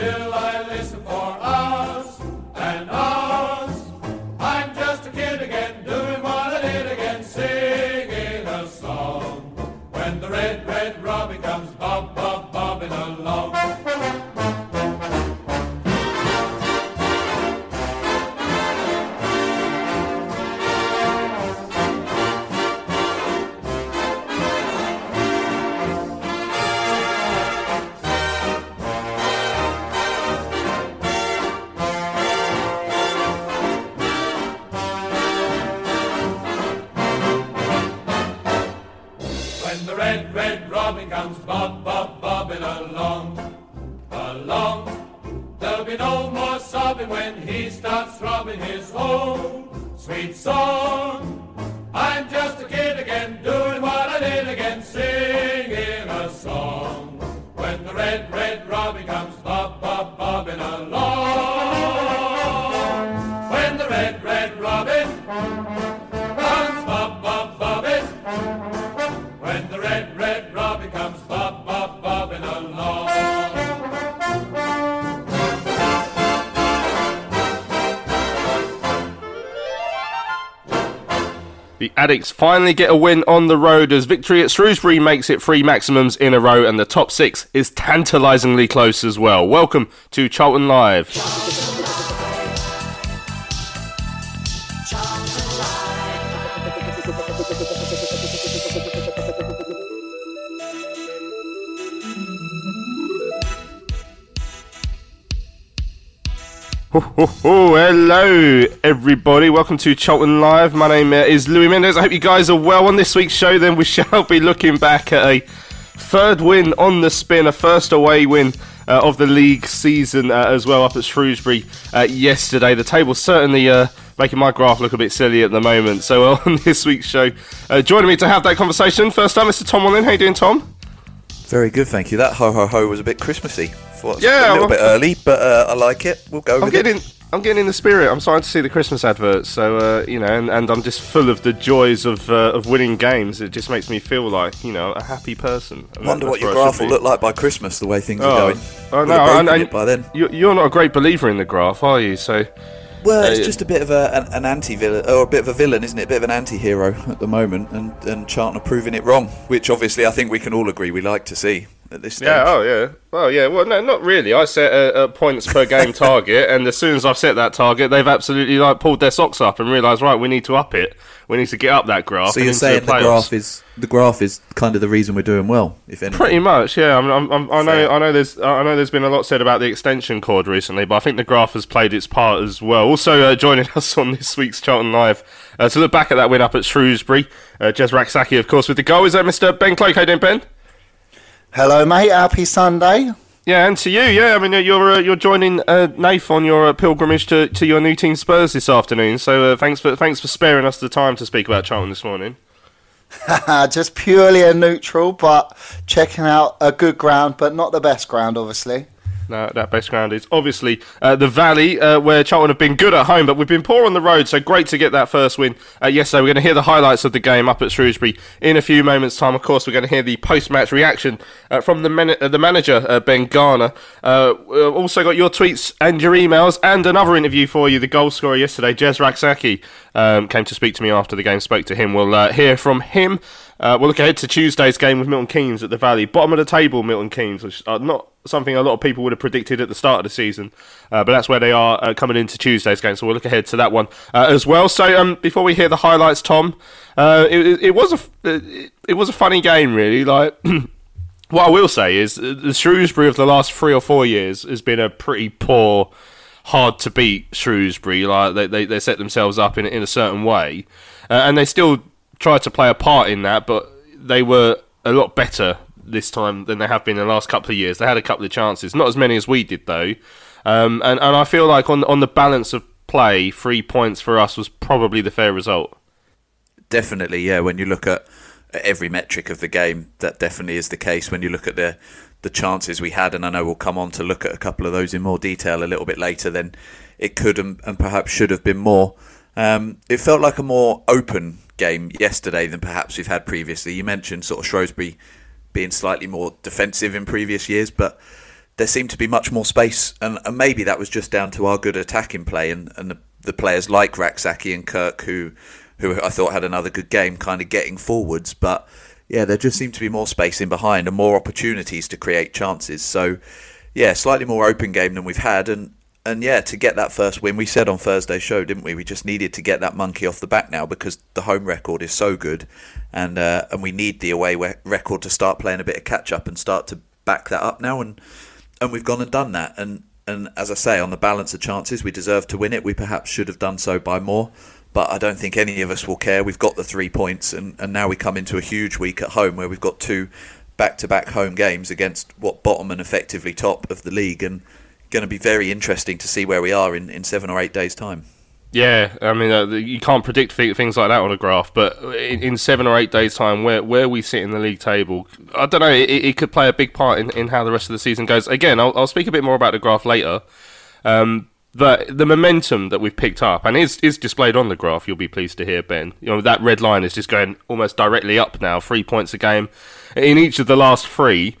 Still I when he starts throbbing his own sweet song. Addicts finally get a win on the road as victory at Shrewsbury makes it three maximums in a row, and the top six is tantalisingly close as well. Welcome to Charlton Live. Ho, ho, ho. Hello, everybody. Welcome to Charlton Live. My name uh, is Louis Mendes. I hope you guys are well. On this week's show, then, we shall be looking back at a third win on the spin, a first away win uh, of the league season uh, as well up at Shrewsbury uh, yesterday. The table certainly uh, making my graph look a bit silly at the moment. So, on this week's show, uh, joining me to have that conversation, first time, Mr. Tom Wallin. How you doing, Tom? Very good, thank you. That ho ho ho was a bit Christmassy. Thought Yeah, a little well- bit early, but uh, I like it. We'll go I'm getting, it. I'm getting in the spirit. I'm starting to see the Christmas adverts, so uh, you know, and, and I'm just full of the joys of uh, of winning games. It just makes me feel like you know a happy person. And Wonder what your graph will look like by Christmas. The way things Oh, are going. oh Would no, have I, broken it by then. You, you're not a great believer in the graph, are you? So Well, it's Uh, just a bit of a, an, an anti-villain, or a bit of a villain, isn't it? A bit of an anti-hero at the moment, and and Charlton are proving it wrong, which obviously I think we can all agree we like to see at this stage. yeah, oh yeah, well yeah, well no, not really. I set a, a points per game target, and as soon as I've set that target, they've absolutely like pulled their socks up and realised right, we need to up it. We need to get up that graph. So you're saying the playoffs. graph is the graph is kind of the reason we're doing well, if anything. Pretty much, yeah. I'm, I'm, I'm, I know, Fair. I know. There's, I know. There's been a lot said about the extension cord recently, but I think the graph has played its part as well. Also, uh, joining us on this week's Charlton Live uh, to look back at that win up at Shrewsbury, uh, Jez Rak-Sakyi, of course, with the goal. Is that Mr. Ben Cloak? How you doing, Ben? Hello, mate. Happy Sunday. Yeah, and to you, yeah. I mean, uh, you're uh, you're joining uh, Nath on your uh, pilgrimage to, to your new team Spurs this afternoon. So uh, thanks for thanks for sparing us the time to speak about Charlton this morning. Just purely a neutral, but checking out a good ground, but not the best ground, obviously. No, that best ground is obviously uh, the Valley, uh, where Charlton have been good at home, but we've been poor on the road. So great to get that first win uh, yesterday. We're going to hear the highlights of the game up at Shrewsbury in a few moments' time. Of course, we're going to hear the post-match reaction uh, from the man- uh, the manager uh, Ben Garner. Uh, also got your tweets and your emails, and another interview for you. The goal scorer yesterday, Jez Rak-Sakyi, um, came to speak to me after the game. Spoke to him. We'll uh, hear from him. Uh, we'll look ahead to Tuesday's game with Milton Keynes at the Valley, bottom of the table. Milton Keynes, which are not something a lot of people would have predicted at the start of the season, uh, but that's where they are uh, coming into Tuesday's game. So we'll look ahead to that one uh, as well. So um, before we hear the highlights, Tom, uh, it, it, was a it, it was a funny game, really. Like. What I will say is the Shrewsbury of the last three or four years has been a pretty poor, hard to beat Shrewsbury. Like they, they, they set themselves up in in a certain way, uh, and they still tried to play a part in that, but they were a lot better this time than they have been in the last couple of years. They had a couple of chances, not as many as we did though, um, and and I feel like on on the balance of play, three points for us was probably the fair result. Definitely, yeah. When you look at every metric of the game, that definitely is the case. When you look at the the chances we had, and I know we'll come on to look at a couple of those in more detail a little bit later, then it could and, and perhaps should have been more. Um, it felt like a more open game yesterday than perhaps we've had previously. You mentioned sort of Shrewsbury being slightly more defensive in previous years, but there seemed to be much more space, and, and maybe that was just down to our good attacking play and, and the, the players like Rak-Sakyi and Kirk who who I thought had another good game, kind of getting forwards. But yeah, there just seemed to be more space in behind and more opportunities to create chances. So yeah, slightly more open game than we've had, and and yeah, to get that first win, we said on Thursday's show, didn't we? We just needed to get that monkey off the back now because the home record is so good, and uh, and we need the away record to start playing a bit of catch up and start to back that up now, and and we've gone and done that, and and as I say, on the balance of chances, we deserve to win it. We perhaps should have done so by more but I don't think any of us will care. We've got the three points, and, and now we come into a huge week at home where we've got two back to back home games against what bottom and effectively top of the league, and going to be very interesting to see where we are in, in seven or eight days' time. Yeah, I mean, uh, you can't predict things like that on a graph, but in, in, seven or eight days' time, where where we sit in the league table, I don't know, it, it could play a big part in, in how the rest of the season goes. Again, I'll, I'll speak a bit more about the graph later, um, but the momentum that we've picked up and is is displayed on the graph, you'll be pleased to hear, Ben. You know that red line is just going almost directly up now, three points a game in each of the last three.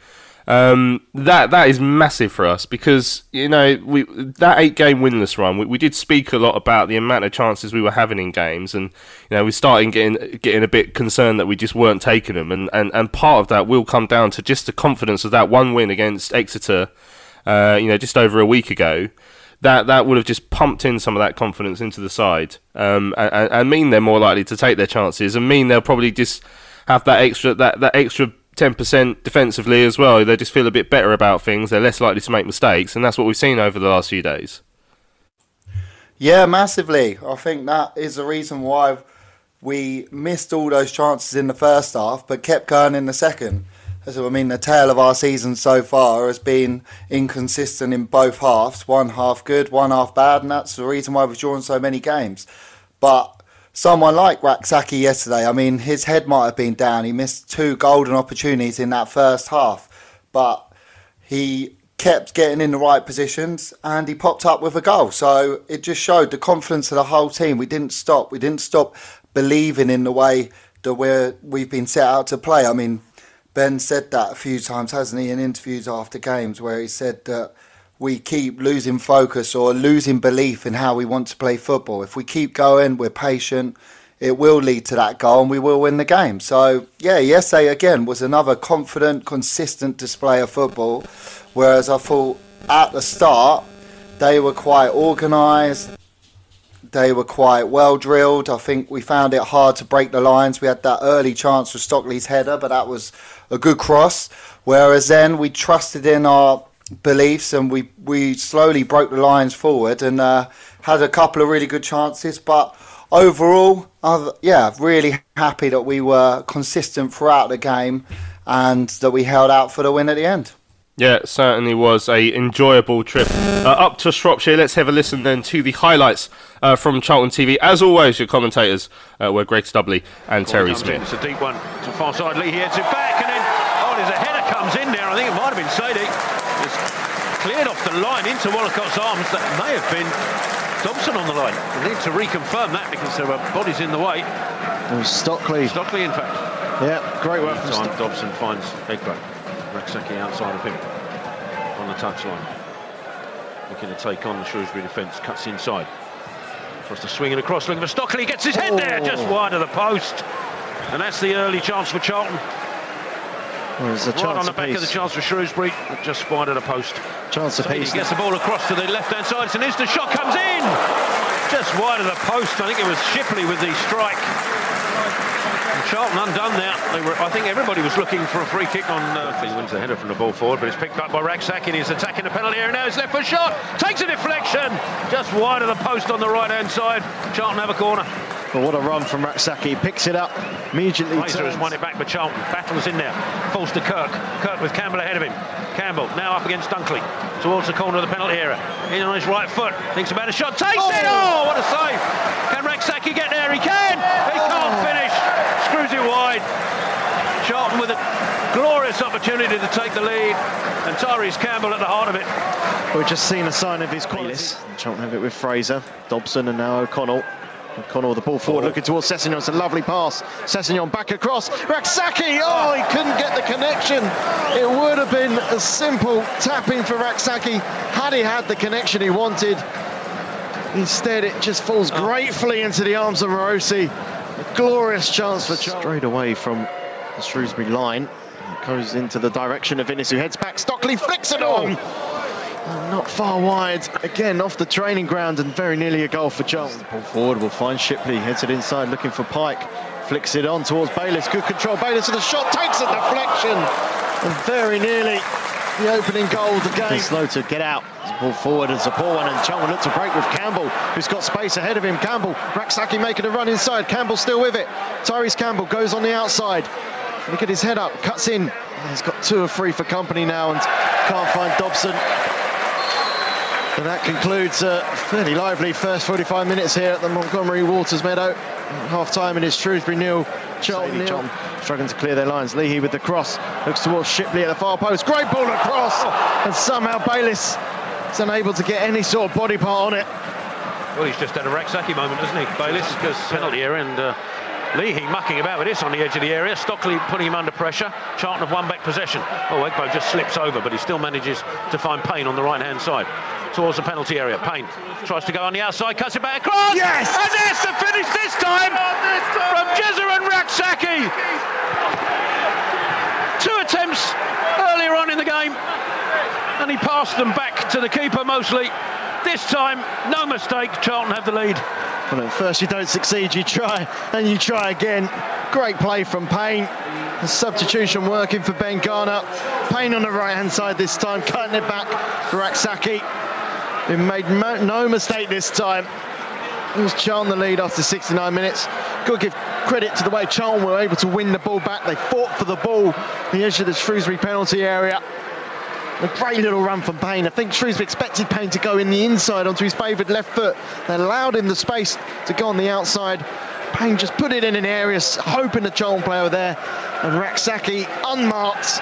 Um, that that is massive for us because you know we that eight game winless run. We, we did speak a lot about the amount of chances we were having in games, and you know we started getting getting a bit concerned that we just weren't taking them, and, and, and part of that will come down to just the confidence of that one win against Exeter, uh, you know, just over a week ago that that would have just pumped in some of that confidence into the side, um, and, and, mean they're more likely to take their chances, and mean they'll probably just have that extra that, that extra ten percent defensively as well. They just feel a bit better about things. They're less likely to make mistakes, and that's what we've seen over the last few days. Yeah, massively. I think that is the reason why we missed all those chances in the first half, but kept going in the second. So, I mean, the tale of our season so far has been inconsistent in both halves. One half good, one half bad, and that's the reason why we've drawn so many games. But someone like Rak-Sakyi yesterday, I mean, his head might have been down. He missed two golden opportunities in that first half, but he kept getting in the right positions and he popped up with a goal. So it just showed the confidence of the whole team. We didn't stop. We didn't stop believing in the way that we're, we've been set out to play. I mean, Ben said that a few times, hasn't he, in interviews after games, where he said that we keep losing focus or losing belief in how we want to play football. If we keep going, we're patient, it will lead to that goal and we will win the game. So, yeah, yesterday again was another confident, consistent display of football. Whereas I thought at the start, they were quite organised, they were quite well drilled. I think we found it hard to break the lines. We had that early chance with Stockley's header, but that was a good cross. Whereas then we trusted in our beliefs and we, we slowly broke the lines forward and uh, had a couple of really good chances. But overall, uh, yeah, really happy that we were consistent throughout the game and that we held out for the win at the end. Yeah, it certainly was a enjoyable trip uh, up to Shropshire. Let's have a listen then to the highlights uh, from Charlton TV. As always, your commentators uh, were Greg Stubley and Terry Smith. It's a deep one to far side. Lee heads it back, and then oh, there's a header comes in there. I think it might have been Sadie. It's cleared off the line into Wollacott's arms. That may have been Dobson on the line. I need to reconfirm that because there were bodies in the way. It was Stockley. Stockley, in fact. Yeah, great work from Time Dobson finds Egbo. Rak-Sakyi outside of him on the touchline. Looking to take on the Shrewsbury defence, cuts inside. Across the swing and across, looking for Stockley. Gets his head there, just oh. wide of the post. And that's the early chance for Charlton. Well, there's a Right chance on the back of the chance for Shrewsbury, just wide of the post. Chance Sadie apiece. gets the ball across to the left-hand side. It's an instant shot comes in, just wide of the post. I think it was Shipley with the strike. And Charlton undone there. They were, I think everybody was looking for a free kick on. Uh, he wins the header from the ball forward, but it's picked up by Raksak and he's attacking the penalty area now. His left foot shot takes a deflection, just wide of the post on the right-hand side. Charlton have a corner. But what a run from Rak-Sakyi. He picks it up, immediately Fraser has won it back, but Charlton battles in there. Falls to Kirk. Kirk with Campbell ahead of him. Campbell now up against Dunkley towards the corner of the penalty area. In on his right foot. Thinks about a shot. Takes it. Oh, oh what a save. Can Rak-Sakyi get there? He can. He oh! can't finish. Screws it wide. Charlton with a glorious opportunity to take the lead. And Tyreece Campbell at the heart of it. We've just seen a sign of his quality. Charlton have it with Fraser, Dobson, and now O'Connell. O'Connell with the ball forward, looking towards Sessegnon. It's a lovely pass. Sessegnon back across. Rak-Sakyi! Oh, he couldn't get the connection. It would have been a simple tapping for Rak-Sakyi had he had the connection he wanted. Instead, it just falls oh. gratefully into the arms of Marosi. A glorious chance for. Straight away from the Shrewsbury line. It goes into the direction of Inniss, who heads back. Stockley flicks it on. Not far wide, again off the training ground and very nearly a goal for Charlton. Ball forward will find Shipley, heads it inside looking for Pyke, flicks it on towards Bayliss, good control, Bayliss with a shot, takes a deflection. And very nearly the opening goal of the game. Slow to get out, ball forward as a poor one and Charlton look to break with Campbell who's got space ahead of him, Campbell, Rak-Sakyi making a run inside, Campbell still with it, Tyreece Campbell goes on the outside, look at his head up, cuts in, he's got two or three for company now and can't find Dobson. And that concludes a fairly lively first 45 minutes here at the Montgomery Waters Meadow. Half time it is Shrewsbury nil, Charlton nil. Struggling to clear their lines. Leahy with the cross looks towards Shipley at the far post. Great ball across, and somehow Bayliss is unable to get any sort of body part on it. Well, he's just had a Rak-Sakyi moment, hasn't he? Bayliss, because penalty here and uh, Leahy mucking about with this on the edge of the area. Stockley putting him under pressure. Charlton have won back possession. Oh, Egbo just slips over, but he still manages to find Payne on the right-hand side. Towards the penalty area. Payne tries to go on the outside, cuts it back across. Yes! And there's the finish this time from Jezza and Rak-Sakyi. Two attempts earlier on in the game, and he passed them back to the keeper mostly. This time, no mistake, Charlton have the lead. Well, at first you don't succeed, you try and you try again. Great play from Payne. The substitution working for Ben Garner. Payne on the right hand side this time, cutting it back for Rak-Sakyi. Who made no mistake this time. It was Charlton the lead after 69 minutes. Got to give credit to the way Charlton were able to win the ball back. They fought for the ball, the edge of the Shrewsbury penalty area. A great little run from Payne. I think Shrewsbury expected Payne to go in the inside onto his favoured left foot. They allowed him the space to go on the outside. Payne just put it in an area, hoping the Charlton player were there. And Rak-Sakyi, unmarked,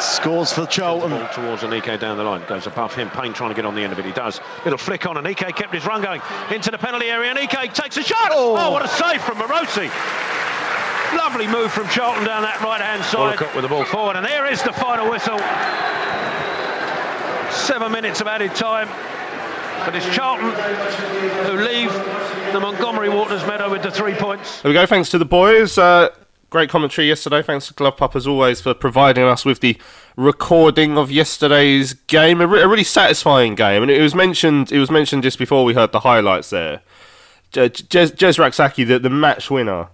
scores for Charlton. Ball towards Aneke down the line. Goes above him. Payne trying to get on the end of it. He does. Little flick on. Aneke kept his run going into the penalty area. And Aneke takes a shot. Oh, what a save from Marosi. Lovely move from Charlton down that right hand side. with the ball forward. And there is the final whistle. Seven minutes of added time. But it's Charlton who leave the Montgomery Waters Meadow with the three points. There we go. Thanks to the boys. Uh, great commentary yesterday. Thanks to Glove Pup as always for providing us with the recording of yesterday's game. A, re- a really satisfying game, and it was mentioned. It was mentioned just before we heard the highlights there. Je- Jez, Jez Rak-Sakyi, the, the match winner.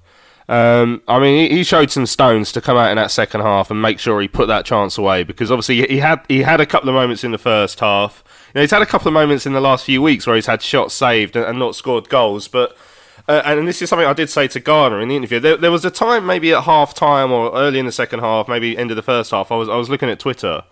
Um, I mean, he, showed some stones to come out in that second half and make sure he put that chance away because obviously he had he had a couple of moments in the first half. You know, he's had a couple of moments in the last few weeks where he's had shots saved and not scored goals, but. Uh, and this is something I did say to Garner in the interview. There, there was a time, maybe at half time or early in the second half, maybe end of the first half. I was I was looking at Twitter,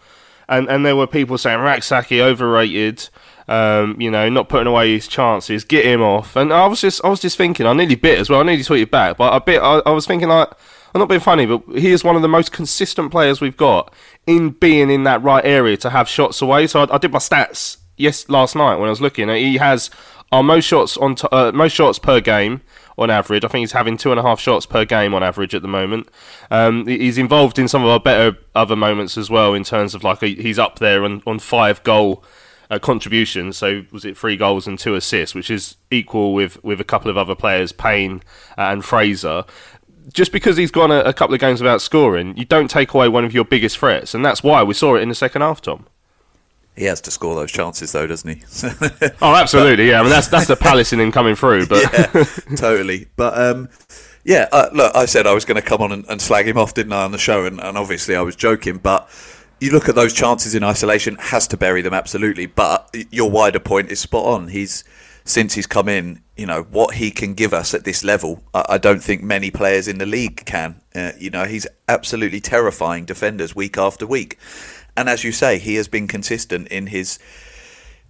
and, and there were people saying Rak-Sakyi overrated. Um, you know, not putting away his chances, get him off. And I was just I was just thinking, I nearly bit as well. I nearly tweeted back, but I bit. I, I was thinking like. I'm not being funny, but he is one of the most consistent players we've got in being in that right area to have shots away. So I, I did my stats yes last night when I was looking. He has our most shots on t- uh, most shots per game on average. I think he's having two and a half shots per game on average at the moment. Um, he's involved in some of our better other moments as well in terms of like a, he's up there on, on five goal uh, contributions. So was it three goals and two assists, which is equal with with a couple of other players, Payne and Fraser. Just because he's gone a, a couple of games without scoring, you don't take away one of your biggest threats, and that's why we saw it in the second half, Tom. He has to score those chances, though, doesn't he? oh, absolutely. Yeah, I mean that's that's the Palace in him coming through, but yeah, totally. But um, yeah, uh, look, I said I was going to come on and, and, slag him off, didn't I, on the show? And, and, obviously I was joking, but you look at those chances in isolation, has to bury them absolutely. But your wider point is spot on. He's since he's come in, you know what he can give us at this level. I, I don't think many players in the league can. Uh, you know, he's absolutely terrifying defenders week after week. And as you say, he has been consistent in his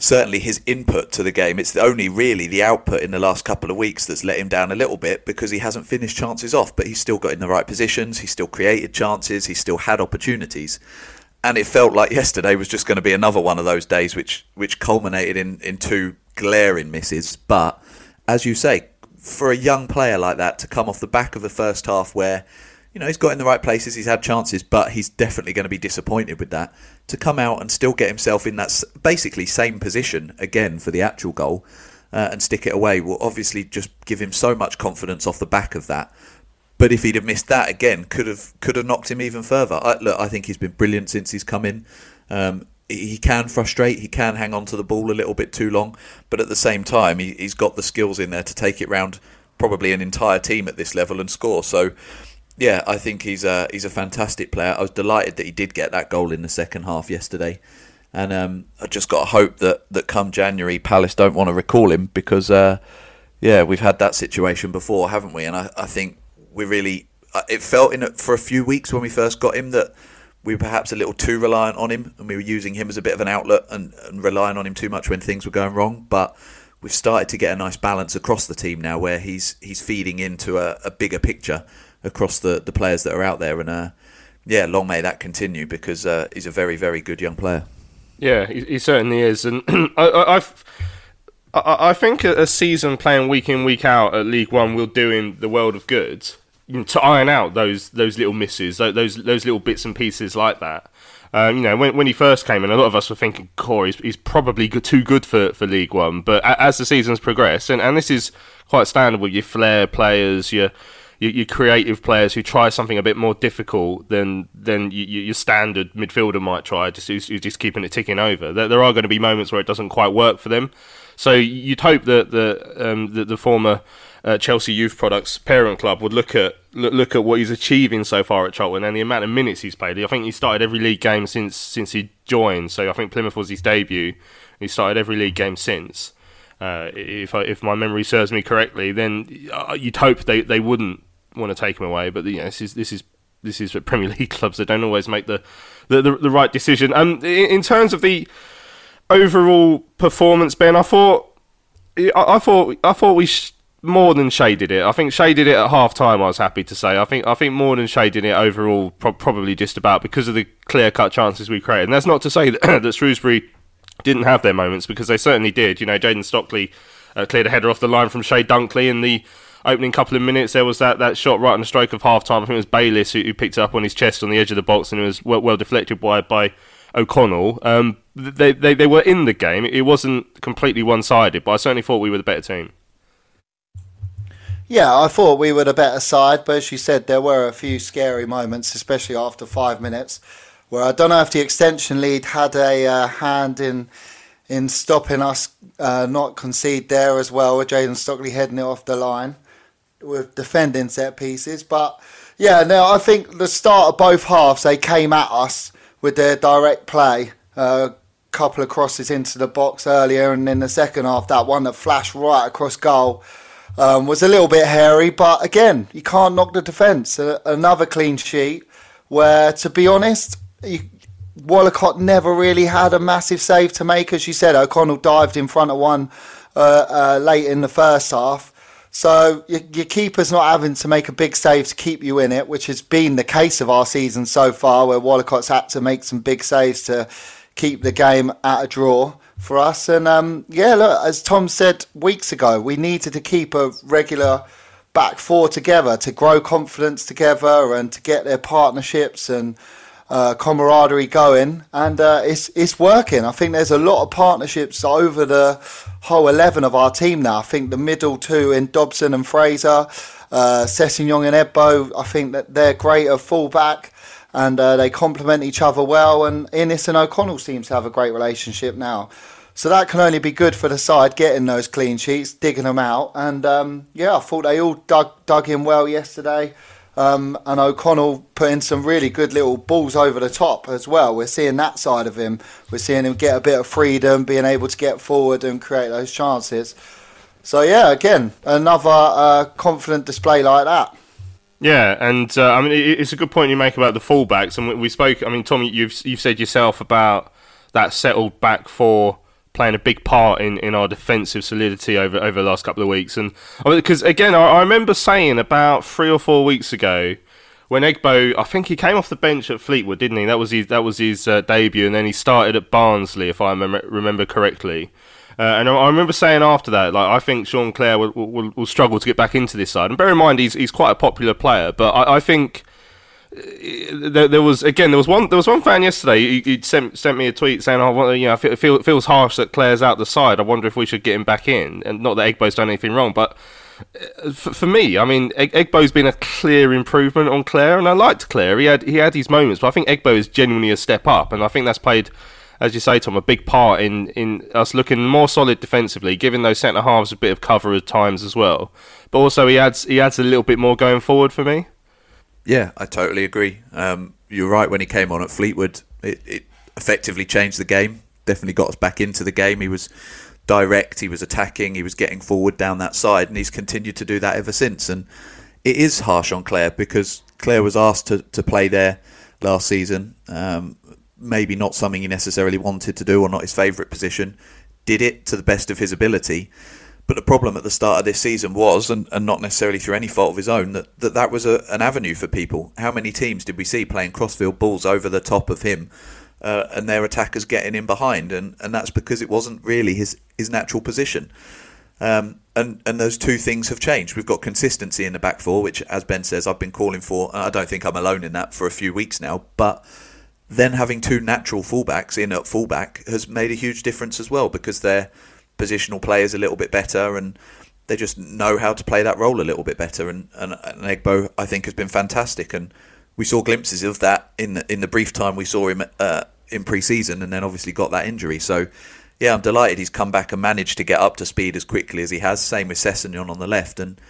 certainly his input to the game. It's only really the output in the last couple of weeks that's let him down a little bit because he hasn't finished chances off, but he's still got in the right positions. He's still created chances. He's still had opportunities. And it felt like yesterday was just going to be another one of those days which, which culminated in, in two glaring misses. But as you say, for a young player like that to come off the back of the first half where you know, he's got in the right places, he's had chances, but he's definitely going to be disappointed with that. To come out and still get himself in that basically same position again for the actual goal uh, and stick it away will obviously just give him so much confidence off the back of that. But if he'd have missed that again, could have could have knocked him even further. I, look, I think he's been brilliant since he's come in. Um, he can frustrate, he can hang on to the ball a little bit too long, but at the same time, he, he's got the skills in there to take it round probably an entire team at this level and score. So yeah, I think he's a he's a fantastic player. I was delighted that he did get that goal in the second half yesterday, and um, I just got to hope that that come January Palace don't want to recall him because uh, yeah, we've had that situation before, haven't we? And I, I think we really uh, it felt in for a few weeks when we first got him that we were perhaps a little too reliant on him and we were using him as a bit of an outlet and, and relying on him too much when things were going wrong, but we've started to get a nice balance across the team now where he's he's feeding into a, a bigger picture across the, the players that are out there. And uh, yeah, long may that continue because uh, he's a very, very good young player. Yeah, he, he certainly is. And I, I, I think a season playing week in, week out at League One will do him the world of good to iron out those those little misses, those those little bits and pieces like that. Um, you know, when, when he first came in, a lot of us were thinking, "Core, he's, he's probably good, too good for, for League One." But as the seasons progress, and, and this is quite standard with your flair players, your your, your, creative players who try something a bit more difficult than than you, your standard midfielder might try, just who's, who's, just keeping it ticking over. There, there, are going to be moments where it doesn't quite work for them. So you'd hope that the um, the, the former uh, Chelsea Youth Products parent club would look at look, look, at what he's achieving so far at Cheltenham and the amount of minutes he's played. I think he started every league game since since he joined. So I think Plymouth was his debut. He started every league game since. Uh, if I, if my memory serves me correctly, then uh, you'd hope they, they wouldn't want to take him away. But you know, this is this is this is Premier League clubs that don't always make the the, the, the right decision. And um, in terms of the overall performance, Ben, I thought I, I thought I thought we. Sh- more than shaded it. I think shaded it at half time. I was happy to say. I think I think more than shaded it overall. Pro- probably just about because of the clear cut chances we created. And that's not to say that, that Shrewsbury didn't have their moments because they certainly did. You know, Jaden Stockley uh, cleared a header off the line from Chey Dunkley, and the opening couple of minutes, there was that, that shot right on the stroke of half time. I think it was Bayliss who, who, picked it up on his chest on the edge of the box, and it was well, well deflected by by O'Connell. Um, they, they they were in the game. It wasn't completely one sided, but I certainly thought we were the better team. Yeah, I thought we were the better side, but as you said, there were a few scary moments, especially after five minutes, where I don't know if the extension lead had a uh, hand in in stopping us uh, not concede there as well, with Jaden Stockley heading it off the line with defending set pieces. But yeah, no, I think the start of both halves they came at us with their direct play. A uh, couple of crosses into the box earlier, and in the second half, that one that flashed right across goal um, was a little bit hairy. But again, you can't knock the defence. Another clean sheet where, to be honest, you, Wollacott never really had a massive save to make. As you said, O'Connell dived in front of one uh, uh, late in the first half. So your, your keeper's not having to make a big save to keep you in it, which has been the case of our season so far, where Wollacott's had to make some big saves to keep the game at a draw for us. And um, yeah, look, as Tom said weeks ago, we needed to keep a regular back four together to grow confidence together and to get their partnerships and uh, camaraderie going, and uh, it's it's working. I think there's a lot of partnerships over the whole eleven of our team now. I think the middle two in Dobson and Fraser, uh, Sessegnon and Egbo. I think that they're great at fullback. And uh, they complement each other well, and Inniss and O'Connell seems to have a great relationship now. So that can only be good for the side, getting those clean sheets, digging them out. And um, yeah, I thought they all dug, dug in well yesterday. Um, and O'Connell putting some really good little balls over the top as well. We're seeing that side of him. We're seeing him get a bit of freedom, being able to get forward and create those chances. So yeah, again, another uh, confident display like that. Yeah, and uh, I mean it's a good point you make about the fullbacks, and we spoke. I mean, Tom, you've you've said yourself about that settled back four playing a big part in, in our defensive solidity over over the last couple of weeks. And because again, I, I, remember saying about three or four weeks ago when Egbo, I think he came off the bench at Fleetwood, didn't he? That was his that was his uh, debut, and then he started at Barnsley, if I remember, remember correctly. Uh, and I remember saying after that, like I think Sean Clare will, will, will, struggle to get back into this side. And bear in mind, he's he's quite a popular player, but I, I think there, there, was again there was one there was one fan yesterday he, he sent sent me a tweet saying oh you know it feel, feels harsh that Clare's out the side. I wonder if we should get him back in. And not that Egbo's done anything wrong but uh, for, for me I mean Egbo's been a clear improvement on Clare and I liked Clare he had he had his moments but I think Egbo is genuinely a step up and I think that's played as you say Tom a big part in in us looking more solid defensively giving those centre halves a bit of cover at times as well. But also he adds he adds a little bit more going forward for me yeah, I totally agree. Um, you're right. When he came on at Fleetwood, it, it effectively changed the game. Definitely got us back into the game. He was direct. He was attacking. He was getting forward down that side, and he's continued to do that ever since. And it is harsh on Clare because Clare was asked to, to play there last season. Um, maybe not something he necessarily wanted to do or not his favourite position. Did it to the best of his ability. But the problem at the start of this season was, and, and not necessarily through any fault of his own, that that, that was a, an avenue for people. How many teams did we see playing crossfield balls over the top of him uh, and their attackers getting in behind? And, and that's because it wasn't really his, his natural position. Um, and, and those two things have changed. We've got consistency in the back four, which, as Ben says, I've been calling for. I don't think I'm alone in that for a few weeks now. But then having two natural fullbacks in at fullback has made a huge difference as well because they're positional players a little bit better, and they just know how to play that role a little bit better. And, and, and Egbo, I think, has been fantastic, and we saw glimpses of that in the, in the brief time we saw him uh, in pre-season, and then obviously got that injury. So. Yeah, I'm delighted he's come back and managed to get up to speed as quickly as he has. Same with Sessegnon on the left, and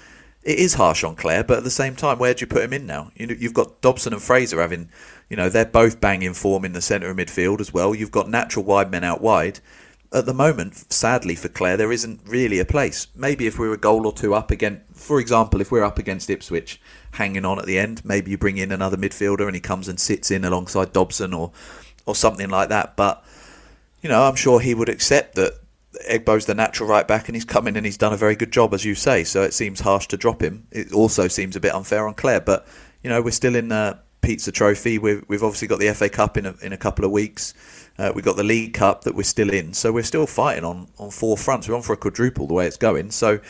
it is harsh on Clare, but at the same time, where do you put him in now? You know, you've got Dobson and Fraser having, you know, they're both banging form in the centre of midfield as well. You've got natural wide men out wide at the moment, sadly for Clare, there isn't really a place. Maybe if we're a goal or two up again, for example, if we're up against Ipswich, hanging on at the end, maybe you bring in another midfielder and he comes and sits in alongside Dobson or or something like that. But you know, I'm sure he would accept that Egbo's the natural right back and he's come in and he's done a very good job, as you say. So it seems harsh to drop him. It also seems a bit unfair on Clare, but you know, we're still in the pizza trophy. We've we've obviously got the FA Cup in a, in a couple of weeks. Uh, we've got the League Cup that we're still in, so we're still fighting on, on four fronts. We're on for a quadruple the way it's going. So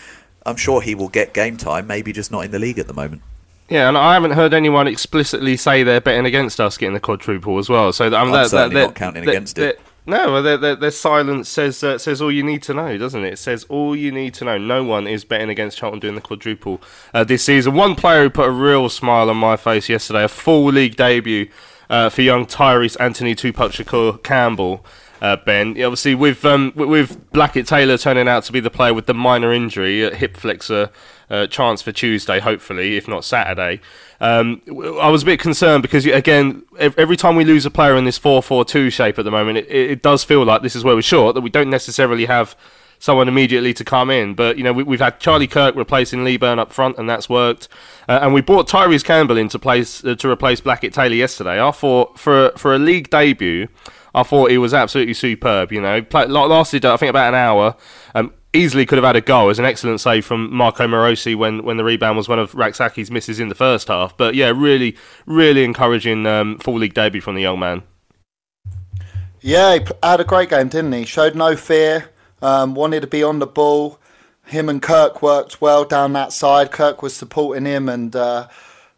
I'm sure he will get game time, maybe just not in the league at the moment. Yeah, and I haven't heard anyone explicitly say they're betting against us getting the quadruple as well. So I'm that, certainly that, not counting against it. No, their, their, their, silence says uh, says all you need to know, doesn't it? It says all you need to know. No one is betting against Charlton doing the quadruple uh, this season. One player who put a real smile on my face yesterday, a full league debut uh, for young Tyreece Anthony Tupac Shakur Campbell. Uh, ben, obviously with um, with Blackett-Tailor turning out to be the player with the minor injury, hip flexor uh, chance for Tuesday, hopefully, if not Saturday. Um, I was a bit concerned because again, every time we lose a player in this four-four-two shape at the moment, it, it does feel like this is where we're short that we don't necessarily have someone immediately to come in. But you know, we, have had Charlie Kirk replacing Leaburn up front, and that's worked. Uh, and we brought Tyreece Campbell in to place uh, to replace Blackett-Tailor yesterday. I thought for for a league debut, I thought he was absolutely superb. You know, Play, lasted I think about an hour. Um, easily could have had a goal. It was an excellent save from Marko Marosi when, when the rebound was one of Rak-Sakyi's misses in the first half. But yeah, really, really encouraging um, full league debut from the young man. Yeah, he had a great game, didn't he? Showed no fear um, wanted to be on the ball. Him and Kirk worked well down that side. Kirk was supporting him, and uh,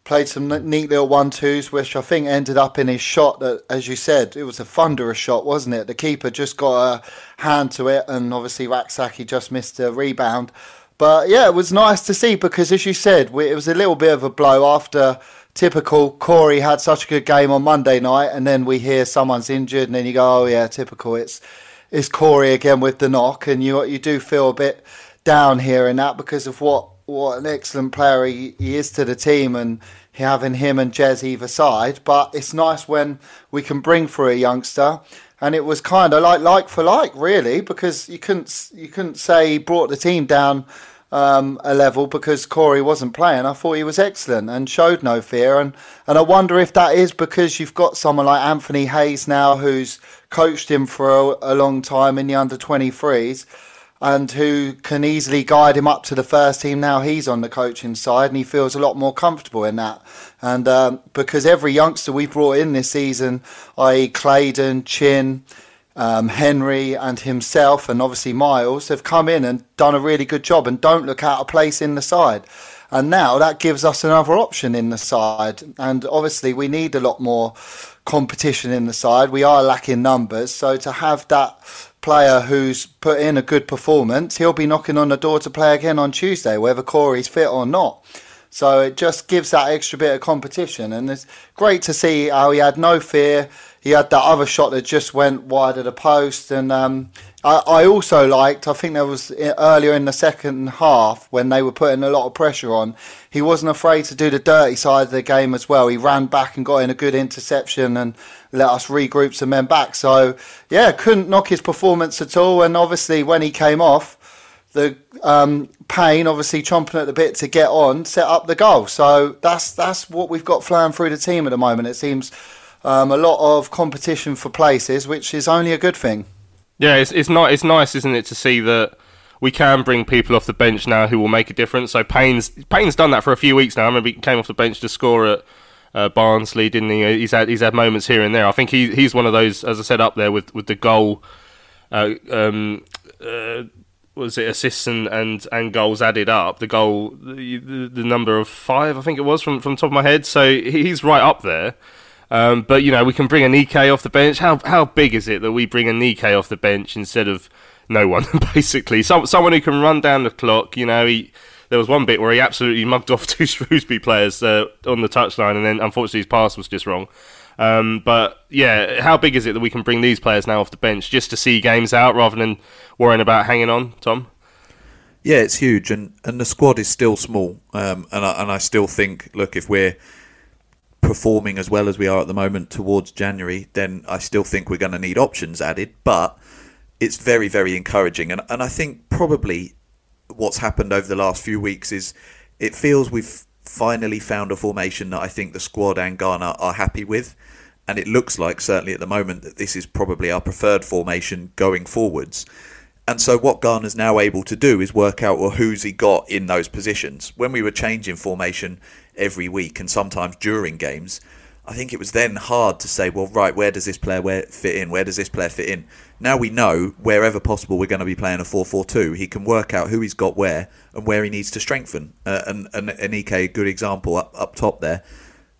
played some neat little one twos, which I think ended up in his shot. That, as you said, it was a thunderous shot, wasn't it? The keeper just got a hand to it, and obviously Rak-Sakyi just missed a rebound. But yeah, it was nice to see because, as you said, it was a little bit of a blow after typical Corey had such a good game on Monday night, and then we hear someone's injured, and then you go, "Oh yeah, typical." It's it's Corey again with the knock, and you you do feel a bit down here in that because of what what an excellent player he, he is to the team, and having him and Jez either side. But it's nice when we can bring through a youngster. And it was kind of like like for like, really, because you couldn't you couldn't say he brought the team down um, a level because Corey wasn't playing. I thought he was excellent and showed no fear. And, and I wonder if that is because you've got someone like Anthony Hayes now who's coached him for a, a long time in the under 23s and who can easily guide him up to the first team. Now he's on the coaching side and he feels a lot more comfortable in that. And um, because every youngster we brought in this season, i.e., Clayden, Chin, um, Henry and himself, and obviously Miles, have come in and done a really good job and don't look out of place in the side. And now that gives us another option in the side. And obviously, we need a lot more competition in the side. We are lacking numbers. So to have that player who's put in a good performance, he'll be knocking on the door to play again on Tuesday, whether Corey's fit or not. So it just gives that extra bit of competition. And it's great to see how he had no fear he had that other shot that just went wide of the post. And um, I, I, also liked, I think there was earlier in the second half when they were putting a lot of pressure on, he wasn't afraid to do the dirty side of the game as well. He ran back and got in a good interception and let us regroup some men back. So, yeah, couldn't knock his performance at all. And obviously, when he came off, the um, Payne obviously chomping at the bit to get on, set up the goal. So that's that's what we've got flying through the team at the moment. It seems um, a lot of competition for places, which is only a good thing. Yeah, it's it's not it's nice, isn't it, to see that we can bring people off the bench now who will make a difference. So Payne's Payne's done that for a few weeks now. I remember he came off the bench to score at uh, Barnsley, didn't he? He's had he's had moments here and there. I think he he's one of those, as I said, up there with with the goal. Uh, um, uh, was it assists and, and, and goals added up? The goal, the, the number of five, I think it was from from top of my head. So he's right up there. Um, but you know, we can bring Aneke off the bench. How how big is it that we bring Aneke off the bench instead of no one? basically, Some, someone who can run down the clock. You know, he, there was one bit where he absolutely mugged off two Shrewsbury players uh, on the touchline, and then unfortunately his pass was just wrong. Um, but yeah, how big is it that we can bring these players now off the bench just to see games out rather than worrying about hanging on, Tom? Yeah, it's huge, and, and the squad is still small, um, and I, and I still think, look, if we're performing as well as we are at the moment towards January, then I still think we're going to need options added. But it's very, very encouraging. And, and I think probably what's happened over the last few weeks is it feels we've finally found a formation that I think the squad and Garner are happy with. And it looks like, certainly at the moment, that this is probably our preferred formation going forwards. And so what Garner's now able to do is work out well who's he got in those positions. When we were changing formation, every week and sometimes during games, I think it was then hard to say, well, right, where does this player fit in? Where does this player fit in? Now we know wherever possible we're going to be playing a 4-4-2. He can work out who he's got where and where he needs to strengthen. Uh, and, and Aneke, a good example up, up top there.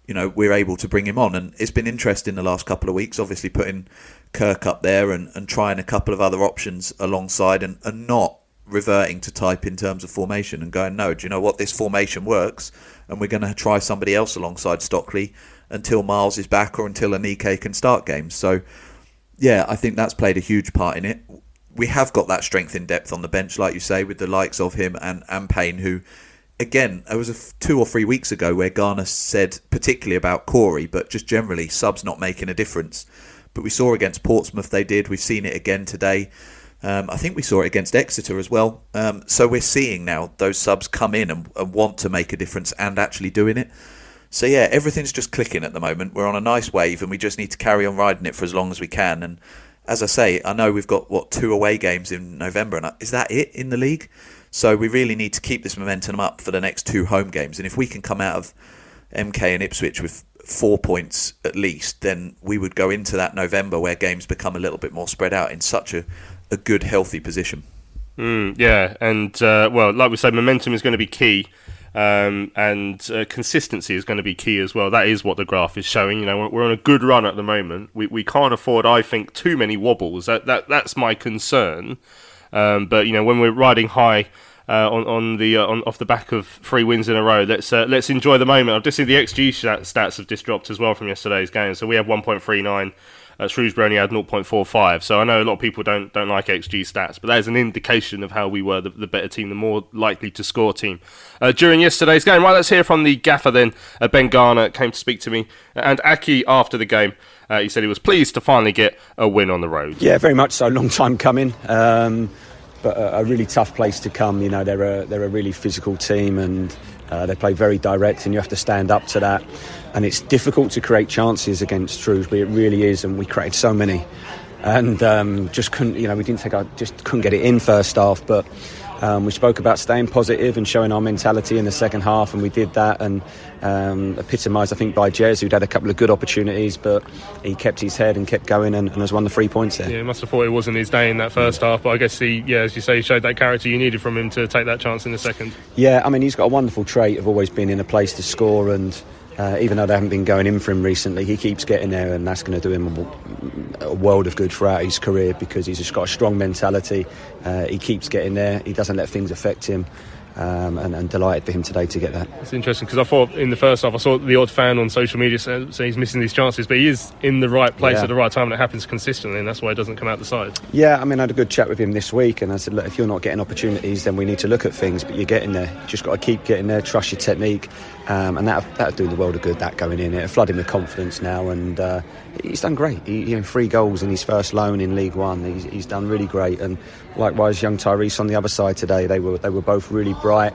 You know, we're able to bring him on. And it's been interesting the last couple of weeks, obviously putting Kirk up there and, and trying a couple of other options alongside and, and not reverting to type in terms of formation and going, no, do you know what? This formation works and we're going to try somebody else alongside Stockley until Miles is back or until Aneke can start games. So, yeah, I think that's played a huge part in it. We have got that strength in depth on the bench, like you say, with the likes of him and, and Payne, who, again, it was two or three weeks ago where Garner said, particularly about Corey, but just generally, subs not making a difference. But we saw against Portsmouth they did. We've seen it again today. Um, I think we saw it against Exeter as well. Um, so we're seeing now those subs come in and, and, want to make a difference and actually doing it. So yeah, everything's just clicking at the moment. We're on a nice wave and we just need to carry on riding it for as long as we can. And as I say, I know we've got what two away games in November, and is that it in the league? So we really need to keep this momentum up for the next two home games. And if we can come out of MK and Ipswich with four points at least, then we would go into that November where games become a little bit more spread out in such a a good, healthy position. Mm, yeah, and uh, well, like we said, momentum is going to be key. Um, and uh, consistency is going to be key as well. That is what the graph is showing. You know, we're, we're on a good run at the moment. We, we can't afford, I think, too many wobbles. That, that that's my concern. Um, but you know, when we're riding high uh, on on the uh, on off the back of three wins in a row, let's uh, let's enjoy the moment. I've just seen the XG stats have just dropped as well from yesterday's game. So we have 1.39. Uh, Shrewsbury only had 0.45. So I know a lot of people don't don't like XG stats, but that is an indication of how we were the, the better team, the more likely to score team uh, during yesterday's game. Right, let's hear from the gaffer then. Uh, ben Garner came to speak to me, and Aki after the game. Uh, he said he was pleased to finally get a win on the road. Yeah, very much so. Long time coming. Um, but a, a, really tough place to come. You know, they're a, they're a really physical team and uh, they play very direct, and you have to stand up to that. And it's difficult to create chances against Shrewsbury. It really is, and we created so many, and um, just couldn't. You know, we didn't take our just couldn't get it in first half, but. Um, we spoke about staying positive and showing our mentality in the second half, and we did that. And um, epitomised, I think, by Jez, who'd had a couple of good opportunities, but he kept his head and kept going and, and has won the three points there. Yeah, he must have thought it wasn't his day in that first half, but I guess he, yeah, as you say, he showed that character you needed from him to take that chance in the second. Yeah, I mean, he's got a wonderful trait of always being in a place to score and. Uh, even though they haven't been going in for him recently, he keeps getting there, and that's going to do him a, world of good throughout his career because he's just got a strong mentality. Uh, he keeps getting there. He doesn't let things affect him. Um, and, and, delighted for him today to get that. It's interesting because I thought in the first half I saw the odd fan on social media saying say he's missing these chances, but he is in the right place yeah. at the right time, and it happens consistently, and that's why it doesn't come out the side. Yeah, I mean, I had a good chat with him this week, and I said, look, if you're not getting opportunities, then we need to look at things, but you're getting there. You just got to keep getting there, trust your technique, um, and that that'll do the world of good. That going in, it flood him with confidence now, and uh, he's done great. He, you know, three goals in his first loan in League One. He's, he's done really great, and likewise, young Tyreece on the other side today. They were they were both really bright.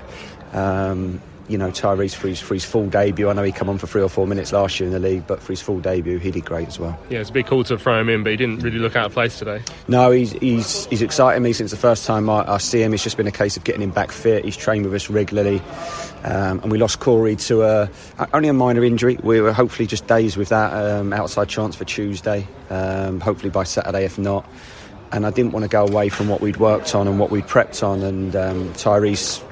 Um, you know, Tyreece for his, for his full debut. I know he came on for three or four minutes last year in the league, but for his full debut, he did great as well. Yeah, it's a big call to throw him in, but he didn't really look out of place today. No, he's he's, he's excited me since the first time I, I, see him. It's just been a case of getting him back fit. He's trained with us regularly, um, and we lost Corey to a, only a minor injury. We were hopefully just days with that um, outside chance for Tuesday. Um, hopefully by Saturday, if not and I didn't want to go away from what we'd worked on and what we'd prepped on. And um, Tyreece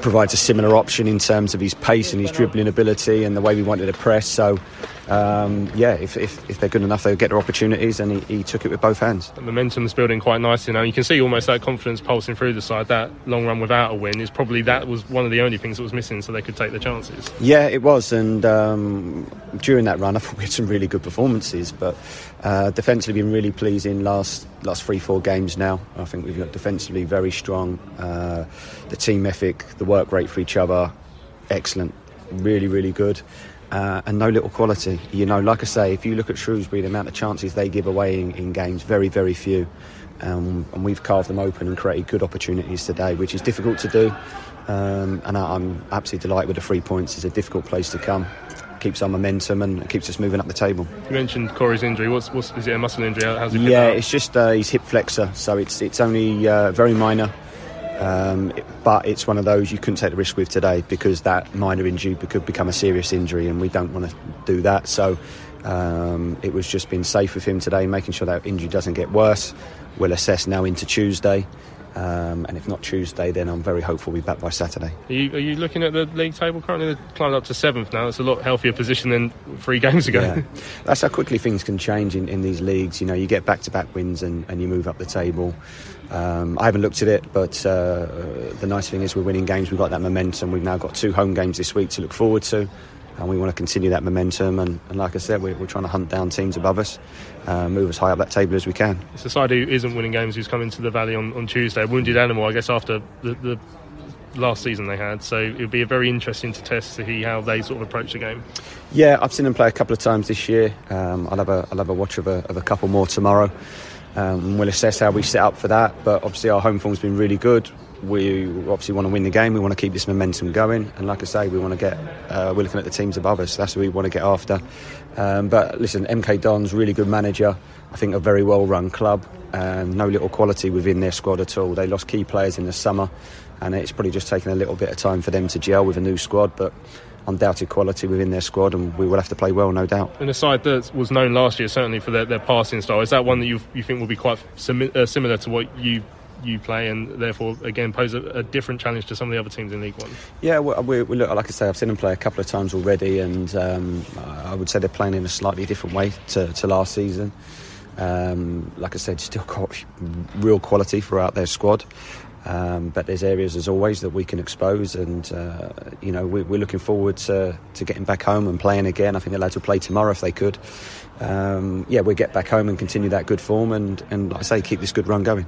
provides a similar option in terms of his pace and his dribbling ability and the way we wanted to press. So, um, yeah, if, if, if, they're good enough, they'll get their opportunities, and he, he took it with both hands. The momentum's building quite nicely now. You can see almost that confidence pulsing through the side. That long run without a win is probably that was one of the only things that was missing, so they could take the chances. Yeah, it was, and um, during that run, I thought we had some really good performances, but uh, defensively been really pleasing last last three four games now. I think we've got defensively very strong. Uh, the team ethic, the work rate for each other, excellent, really really good. Uh, and no little quality. You know, like I say, if you look at Shrewsbury, the amount of chances they give away in, in games, very, very few. Um, and we've carved them open and created good opportunities today, which is difficult to do. Um, and I, am absolutely delighted with the three points. It's a difficult place to come keeps our momentum and keeps us moving up the table. You mentioned Corey's injury. What's, what's is it a muscle injury? How's he yeah, it's just uh, his hip flexor, so it's it's only uh, very minor. Um, but it's one of those you couldn't take the risk with today because that minor injury could become a serious injury, and we don't want to do that. So um, it was just being safe with him today, making sure that injury doesn't get worse. We'll assess now into Tuesday. Um, and if not Tuesday, then I'm very hopeful we'll be back by Saturday. Are you, are you looking at the league table currently? They've climbed up to seventh now. It's a lot healthier position than three games ago. Yeah. That's how quickly things can change in, in these leagues. You know, you get back to back wins and, and you move up the table. Um, I haven't looked at it, but uh, the nice thing is we're winning games. We've got that momentum. We've now got two home games this week to look forward to and we want to continue that momentum. And, and like I said, we're, we're, trying to hunt down teams above us, uh, move as high up that table as we can. It's a side who isn't winning games who's coming to the Valley on, on Tuesday. Wounded animal, I guess, after the, the last season they had. So it'll be a very interesting to test to see how they sort of approach the game. Yeah, I've seen them play a couple of times this year. Um, I'll have a I'll have a watch of a, of a couple more tomorrow. Um, we'll assess how we set up for that. But obviously our home form's been really good we obviously want to win the game. We want to keep this momentum going, and like I say, we want to get. Uh, we're looking at the teams above us. That's what we want to get after. Um, but listen, MK Dons, really good manager. I think a very well-run club, no little quality within their squad at all. They lost key players in the summer, and it's probably just taken a little bit of time for them to gel with a new squad. But undoubted quality within their squad, and we will have to play well, no doubt. And a side that was known last year, certainly for their, their passing style, is that one that you you think will be quite simi- uh, similar to what you you play, and therefore again pose a, a different challenge to some of the other teams in League One. Yeah, we, we, we look like I say, I've seen them play a couple of times already, and um, I would say they're playing in a slightly different way to, to last season. Um, like I said, still got real quality throughout their squad. Um, but there's areas, as always, that we can expose, and uh, you know we, are looking forward to, to getting back home and playing again. I think the lads will play tomorrow if they could. Um, yeah, we'll get back home and continue that good form, and, and like I say, keep this good run going.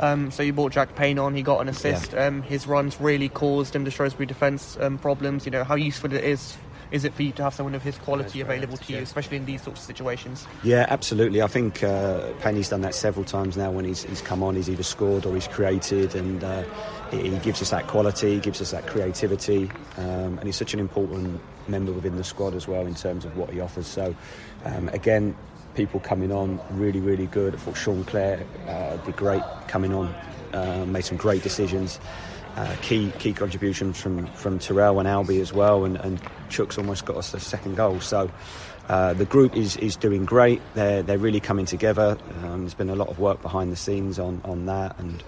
Um, so you brought Jack Payne on. He got an assist. Yeah. Um, his runs really caused him the Shrewsbury defence um, problems. You know how useful it is is it for you to have someone of his quality available to you, especially in these sorts of situations? Yeah, absolutely. I think uh, Penny's done that several times now when he's, he's come on. He's either scored or he's created, and uh, he gives us that quality, he gives us that creativity, um, and he's such an important member within the squad as well in terms of what he offers. So, um, again, people coming on really, really good. I thought Sean Clare uh, did great coming on, uh, made some great decisions uh, key key contributions from from Terrell and Albie as well, and, and Chuks almost got us the second goal. So uh, the group is is doing great. They're they're really coming together. Um, there's been a lot of work behind the scenes on on that, and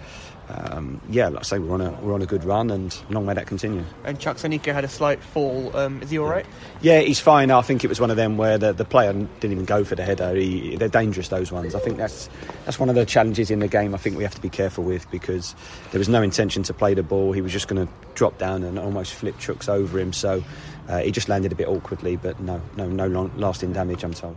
um, yeah, like I say, we're on a we're on a good run, and long may that continue. And Chuks Aneke had a slight fall. Um, is he all right? Yeah, he's fine. I think it was one of them where the, the player didn't even go for the header. He, they're dangerous those ones. I think that's that's one of the challenges in the game. I think we have to be careful with because there was no intention to play the ball. He was just going to drop down and almost flip Chuks over him. So uh, he just landed a bit awkwardly, but no, no, no long, lasting damage. I'm told.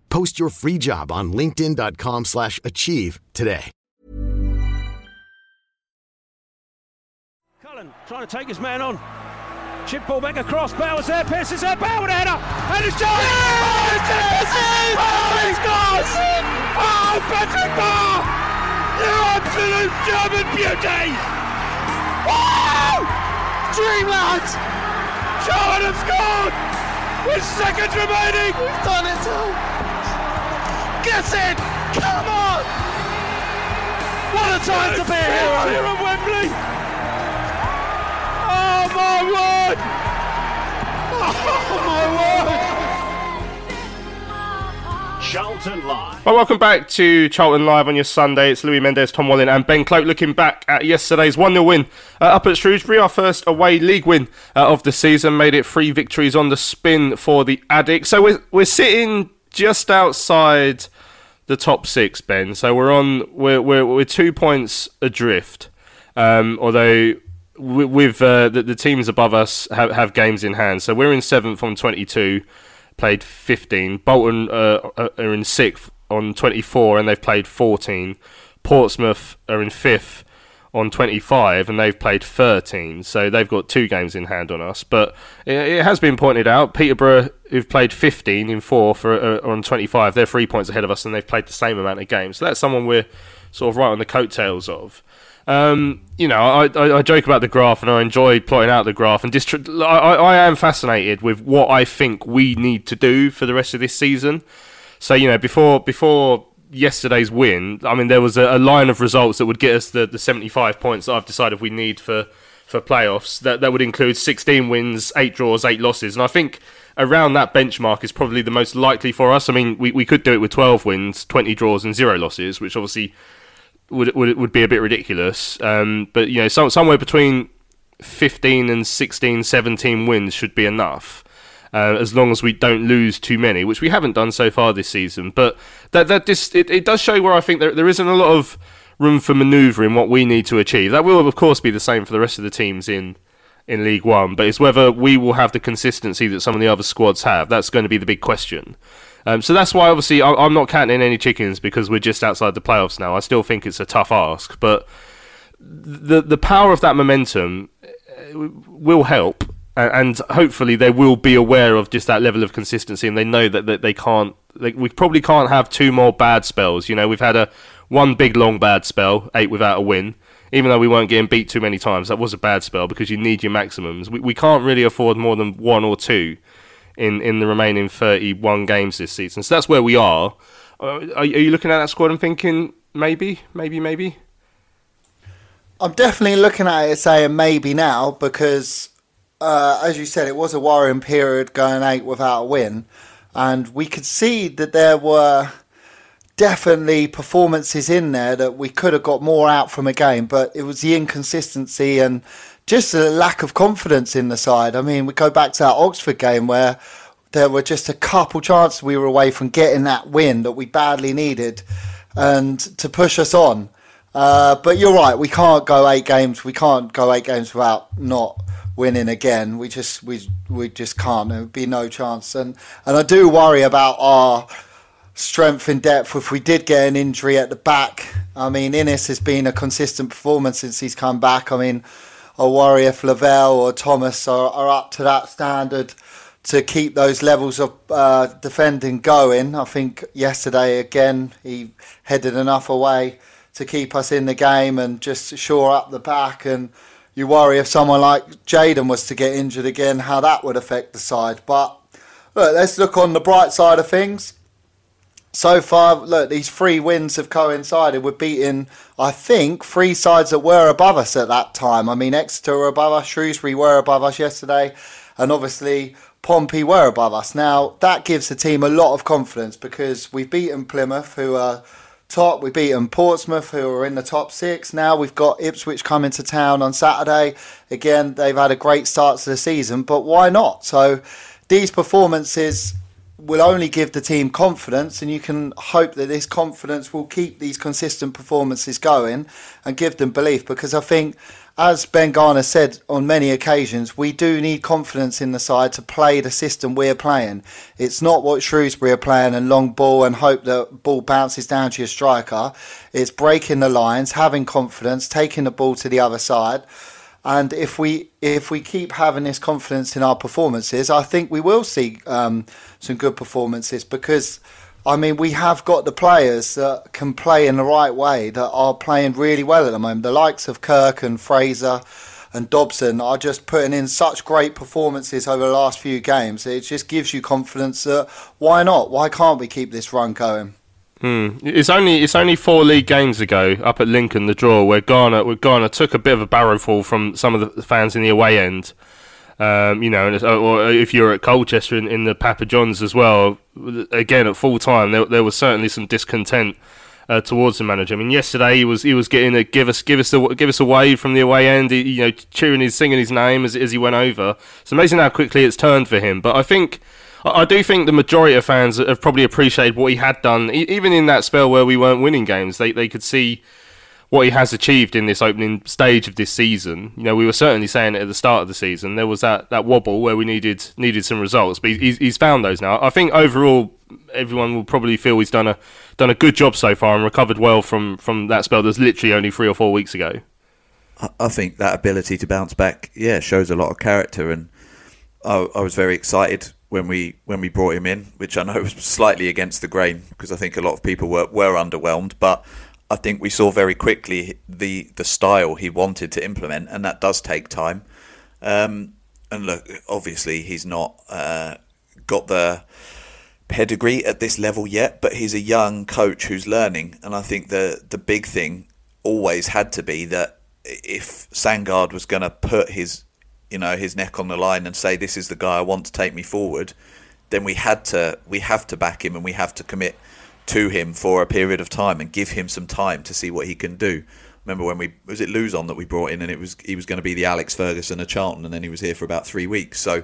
Post your free job on linkedin.com slash achieve today. Cullen trying to take his man on. Chip ball back across. Bauer's there. Pearce is there. Bauer with a header. And it's Johnny. Oh, it's it! Oh, he scores! Oh, oh, Patrick Bauer! You absolute German beauty! Woo! Dreamland! Charlton have scored! With seconds remaining! We've done it all! Gets it! Come on! What a time to be a hero here at Wembley! Oh my word! Oh my word! Charlton Live. Well, welcome back to Charlton Live on your Sunday. It's Louis Mendes, Tom Walling, and Ben Cloak looking back at yesterday's 1 0 win uh, up at Shrewsbury. Our first away league win uh, of the season made it three victories on the spin for the Addicks. So we're, we're sitting just outside the top six, Ben. So we're on we're we're, we're two points adrift. Um, although with uh, the, the, teams above us have, have games in hand. So we're in seventh on 22, played 15. Bolton uh, are in sixth on 24, and they've played 14. Portsmouth are in fifth on 25 and they've played 13 so they've got two games in hand on us but it, has been pointed out Peterborough who've played 15 in four for uh, on 25 they're three points ahead of us and they've played the same amount of games so that's someone we're sort of right on the coattails of um, you know, I, I, I, joke about the graph and I enjoy plotting out the graph. And distri- I, I am fascinated with what I think we need to do for the rest of this season. So you know, before before yesterday's win, I mean, there was a, a, line of results that would get us the, the 75 points that I've decided we need for, for playoffs. That, that would include 16 wins, 8 draws, 8 losses. And I think around that benchmark is probably the most likely for us. I mean, we, we could do it with 12 wins, 20 draws, and 0 losses, which obviously would would, would be a bit ridiculous. Um, but, you know, some, somewhere between 15 and 16, 17 wins should be enough uh, as long as we don't lose too many, which we haven't done so far this season. But that that just it, it does show where I think there, there isn't a lot of room for manoeuvre in what we need to achieve. That will, of course, be the same for the rest of the teams in in League One, but it's whether we will have the consistency that some of the other squads have. That's going to be the big question. Um, so that's why, obviously, I, I'm not counting any chickens because we're just outside the playoffs now. I still think it's a tough ask, but the the power of that momentum uh, will help, and hopefully they will be aware of just that level of consistency, and they know that, that they can't. They, we probably can't have two more bad spells. You know, we've had a one big long bad spell, eight without a win. Even though we weren't getting beat too many times, that was a bad spell because you need your maximums. We, we can't really afford more than one or two in, in the remaining 31 games this season. So that's where we are. Uh, are, are you looking at that squad and thinking maybe, maybe, maybe? I'm definitely looking at it saying maybe now because, uh, as you said, it was a worrying period going eight without a win. And we could see that there were definitely performances in there that we could have got more out from a game, but it was the inconsistency and just a lack of confidence in the side. I mean, we go back to that Oxford game where there were just a couple chances we were away from getting that win that we badly needed and to push us on. Uh, but you're right. We can't go eight games. We can't go eight games without not winning again. We just we we just can't. There would be no chance. And and I do worry about our strength in depth. If we did get an injury at the back, I mean, Inniss has been a consistent performance since he's come back. I mean, I worry if Lavelle or Thomas are, are up to that standard to keep those levels of uh, defending going. I think yesterday again he headed enough away to keep us in the game and just shore up the back. And you worry if someone like Jaden was to get injured again, how that would affect the side. But look, let's look on the bright side of things. So far, look, these three wins have coincided. We're beating, I think, three sides that were above us at that time. I mean, Exeter were above us, Shrewsbury were above us yesterday, and obviously Pompey were above us. Now, that gives the team a lot of confidence because we've beaten Plymouth, who are top. We beat them Portsmouth, who are in the top six. Now we've got Ipswich coming to town on Saturday. Again, they've had a great start to the season, but why not? So these performances will only give the team confidence, and you can hope that this confidence will keep these consistent performances going and give them belief. Because I think as Ben Garner said on many occasions, we do need confidence in the side to play the system we're playing. It's not what Shrewsbury are playing and long ball and hope that ball bounces down to your striker. It's breaking the lines, having confidence, taking the ball to the other side. And if we if we keep having this confidence in our performances, I think we will see um, some good performances because I mean, we have got the players that can play in the right way that are playing really well at the moment. The likes of Kirk and Fraser and Dobson are just putting in such great performances over the last few games. It just gives you confidence that why not? Why can't we keep this run going? Hmm. It's only it's only four league games ago up at Lincoln, the draw, where Garner where Garner took a bit of a barrow fall from some of the fans in the away end um, you know, or if you're at Colchester in, in, the Papa Johns as well, again at full time, there, there was certainly some discontent uh, towards the manager. I mean, yesterday he was he was getting a give us give us a give us a wave from the away end, he, you know, cheering his singing his name as as he went over. It's amazing how quickly it's turned for him. But I think. I do think the majority of fans have probably appreciated what he had done, even in that spell where we weren't winning games. They they could see what he has achieved in this opening stage of this season. You know, we were certainly saying it at the start of the season. There was that, that wobble where we needed needed some results, but he's, he's found those now. I think overall, everyone will probably feel he's done a done a good job so far and recovered well from from that spell that's literally only three or four weeks ago. I think that ability to bounce back, yeah, shows a lot of character, and I, I was very excited when we when we brought him in, which I know was slightly against the grain because I think a lot of people were were underwhelmed, but I think we saw very quickly the the style he wanted to implement, and that does take time. Um, and look, obviously, he's not uh, got the pedigree at this level yet, but he's a young coach who's learning. And I think the the big thing always had to be that if Sandgaard was going to put his you know his neck on the line and say this is the guy I want to take me forward, then we had to we have to back him and we have to commit to him for a period of time and give him some time to see what he can do. Remember when we was it Luzon that we brought in and it was he was going to be the Alex Ferguson of Charlton and then he was here for about three weeks. So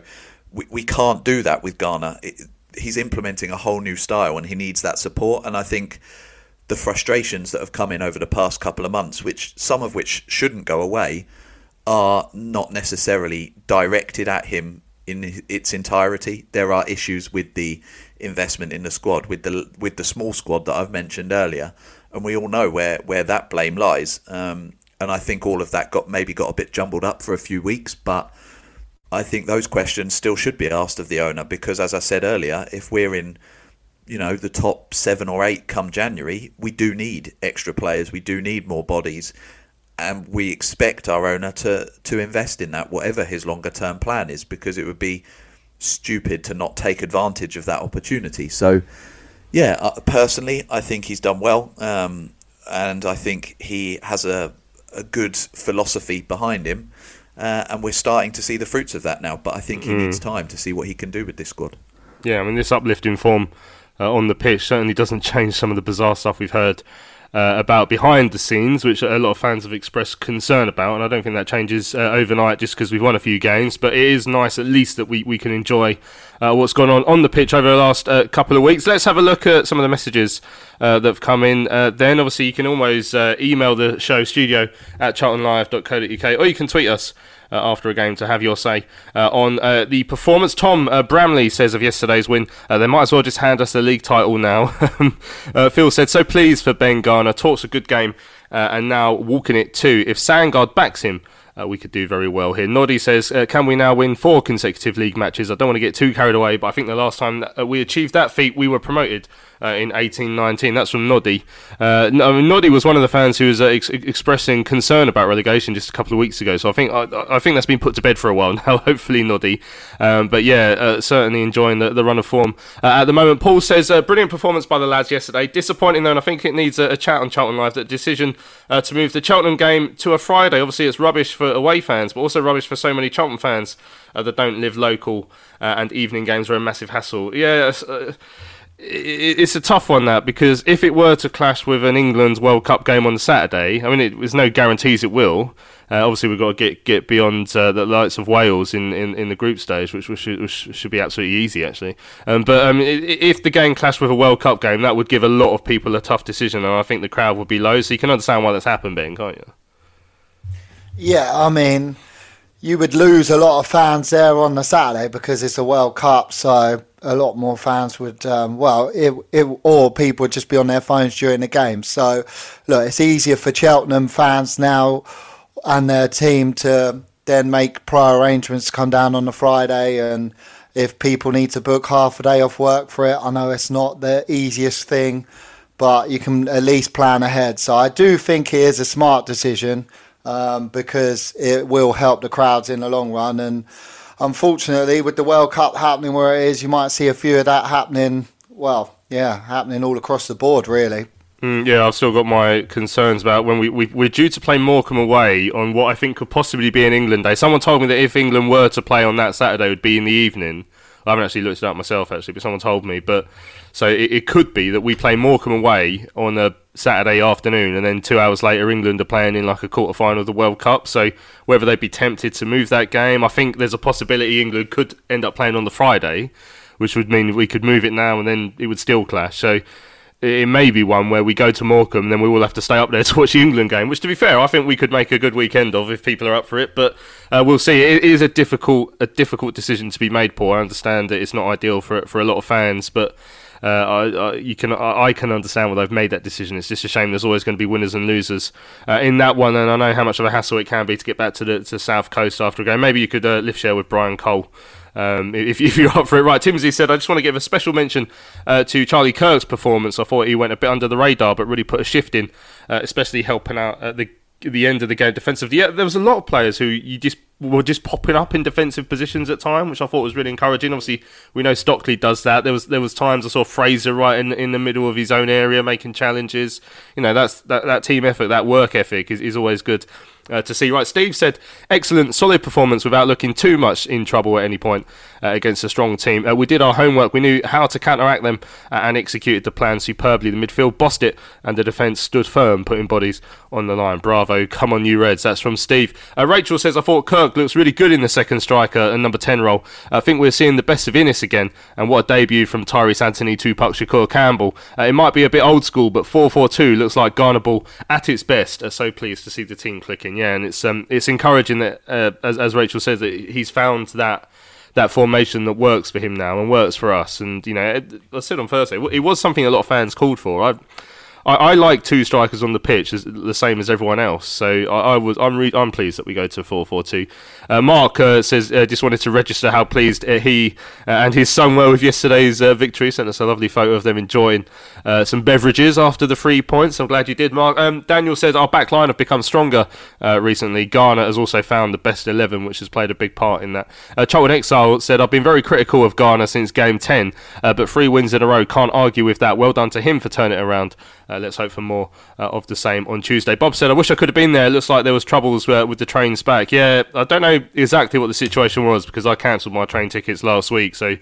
we we can't do that with Garner. It, he's implementing a whole new style and he needs that support. And I think the frustrations that have come in over the past couple of months, which some of which shouldn't go away, are not necessarily directed at him in its entirety. There are issues with the investment in the squad, with the with the small squad that I've mentioned earlier, and we all know where where that blame lies. Um, and I think all of that got maybe got a bit jumbled up for a few weeks, but I think those questions still should be asked of the owner because, as I said earlier, if we're in you know the top seven or eight come January, we do need extra players. We do need more bodies, and we expect our owner to to invest in that, whatever his longer term plan is, because it would be stupid to not take advantage of that opportunity. So, yeah, uh, personally, I think he's done well, um, and I think he has a a good philosophy behind him. Uh, and we're starting to see the fruits of that now. But I think he Mm. needs time to see what he can do with this squad. Yeah, I mean, this uplifting form uh, on the pitch certainly doesn't change some of the bizarre stuff we've heard uh, about behind the scenes, which a lot of fans have expressed concern about. And I don't think that changes uh, overnight just because we've won a few games. But it is nice, at least, that we, we can enjoy uh, what's gone on on the pitch over the last uh, couple of weeks. Let's have a look at some of the messages uh, that have come in. Uh, then, obviously, you can always email the show studio at charltonlive.co.uk or you can tweet us after a game to have your say uh, on uh, the performance. Tom uh, Bramley says of yesterday's win, uh, they might as well just hand us the league title now. uh, Phil said, so pleased for Ben Garner. Talks a good game uh, and now walking it too. If Sandgaard backs him, uh, we could do very well here. Noddy says, uh, can we now win four consecutive league matches? I don't want to get too carried away, but I think the last time that, uh, we achieved that feat, we were promoted uh, in 1819. That's from Noddy. Uh, mean, Noddy was one of the fans who was uh, ex- expressing concern about relegation just a couple of weeks ago. So I think I, I think that's been put to bed for a while now. Hopefully, Noddy. Um, but yeah, uh, certainly enjoying the, the run of form uh, at the moment. Paul says, brilliant performance by the lads yesterday. Disappointing though, and I think it needs a, a chat on Charlton Live. That decision to move the Cheltenham game to a Friday. Obviously, it's rubbish for away fans, but also rubbish for so many Cheltenham fans that don't live local. And evening games are a massive hassle. Yeah. It- it's a tough one that because if it were to clash with an England World Cup game on Saturday, I mean, it, there's no guarantees it will. Uh, obviously, we've got to get get beyond uh, the likes of Wales in, in, in the group stage, which, which, should, which should be absolutely easy, actually. Um, but um, if the game clashed with a World Cup game, that would give a lot of people a tough decision, and I think the crowd would be low. So you can understand why that's happened, Ben, can't you? Yeah, I mean, you would lose a lot of fans there on the Saturday because it's a World Cup, so a lot more fans would, um, well, it, it, or people would just be on their phones during the game. So, look, it's easier for Cheltenham fans now and their team to then make prior arrangements to come down on the Friday and if people need to book half a day off work for it, I know it's not the easiest thing, but you can at least plan ahead. So I do think it is a smart decision um, because it will help the crowds in the long run. And unfortunately, with the World Cup happening where it is, you might see a few of that happening. Well, yeah, happening all across the board, really. Mm, yeah, I've still got my concerns about when we, we we're due to play Morecambe away on what I think could possibly be an England day. Someone told me that if England were to play on that Saturday, it would be in the evening. I haven't actually looked it up myself actually, but someone told me. But so it, it could be that we play Morecambe away on a Saturday afternoon, and then two hours later, England are playing in like a quarter final of the World Cup. So whether they'd be tempted to move that game, I think there's a possibility England could end up playing on the Friday, which would mean we could move it now, and then it would still clash. So it may be one where we go to Morecambe then we will have to stay up there to watch the England game, which to be fair, I think we could make a good weekend of if people are up for it. But uh, we'll see. It is a difficult, a difficult decision to be made, Paul. I understand that it's not ideal for for a lot of fans, but. Uh, I, I, you can, I, I can understand why they've made that decision. It's just a shame. There's always going to be winners and losers uh, in that one, and I know how much of a hassle it can be to get back to the to South Coast after a game. Maybe you could uh, lift share with Brian Cole um, if, if you're up for it. Right, Timsy said, I just want to give a special mention uh, to Charlie Kirk's performance. I thought he went a bit under the radar, but really put a shift in, uh, especially helping out at the the end of the game defensively. Yeah, there was a lot of players who you just were just popping up in defensive positions at time, which I thought was really encouraging. Obviously, we know Stockley does that. There was there was times I saw Fraser right in in the middle of his own area making challenges. You know, that's that, that team effort, that work ethic is, is always good uh, to see. Right, Steve said, excellent, solid performance without looking too much in trouble at any point uh, against a strong team. Uh, we did our homework. We knew how to counteract them uh, and executed the plan superbly. The midfield bossed it, and the defence stood firm, putting bodies on the line. Bravo. Come on, you Reds. That's from Steve. Uh, Rachel says, I thought Kirk looks really good in the second striker and number 10 role. I think we're seeing the best of Inniss again, and what a debut from Tyreece Anthony Tupac Shakur Campbell. Uh, it might be a bit old school, but 4 4 2 looks like Garner ball at its best. So pleased to see the team clicking. Yeah, and it's um, it's encouraging that, uh, as, as Rachel says, that he's found that that formation that works for him now and works for us. And you know, I said on Thursday, it was something a lot of fans called for. I, I, I like two strikers on the pitch, the same as everyone else. So I, I was, I'm, re- I'm pleased that we go to four four two. Uh, Mark uh, says uh, just wanted to register how pleased uh, he uh, and his son were with yesterday's uh, victory. Sent us a lovely photo of them enjoying some beverages after the three points. I'm glad you did, Mark. Um, Daniel says our back line have become stronger recently. Garner has also found the best eleven, which has played a big part in that. Uh, Charlton Exile said I've been very critical of Garner since game ten, but three wins in a row can't argue with that. Well done to him for turning it around. Uh, let's hope for more uh, of the same on Tuesday. Bob said, I wish I could have been there. It looks like there was troubles uh, with the trains back. Yeah, I don't know exactly what the situation was because I cancelled my train tickets last week. So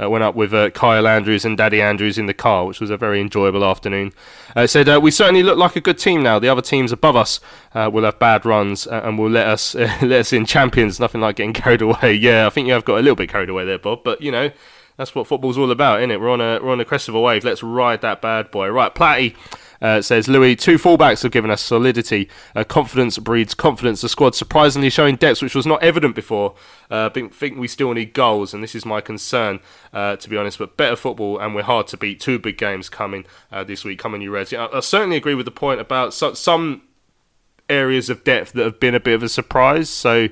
uh, went up with uh, Kyle Andrews and Daddy Andrews in the car, which was a very enjoyable afternoon. Uh, said uh, we certainly look like a good team now. The other teams above us uh, will have bad runs uh, and will let us let us in champions. Nothing like getting carried away. Yeah, I think you have got a little bit carried away there, Bob. But you know. That's what football's all about, isn't it? We're on a we're on a crest of a wave. Let's ride that bad boy. Right, Platty uh, says Louis, two fullbacks have given us solidity. Uh, confidence breeds confidence. The squad surprisingly showing depth, which was not evident before. Uh, think, think we still need goals, and this is my concern, uh, to be honest. But better football, and we're hard to beat. Two big games coming uh, this week. Coming, you Reds. I, I certainly agree with the point about so, some areas of depth that have been a bit of a surprise. So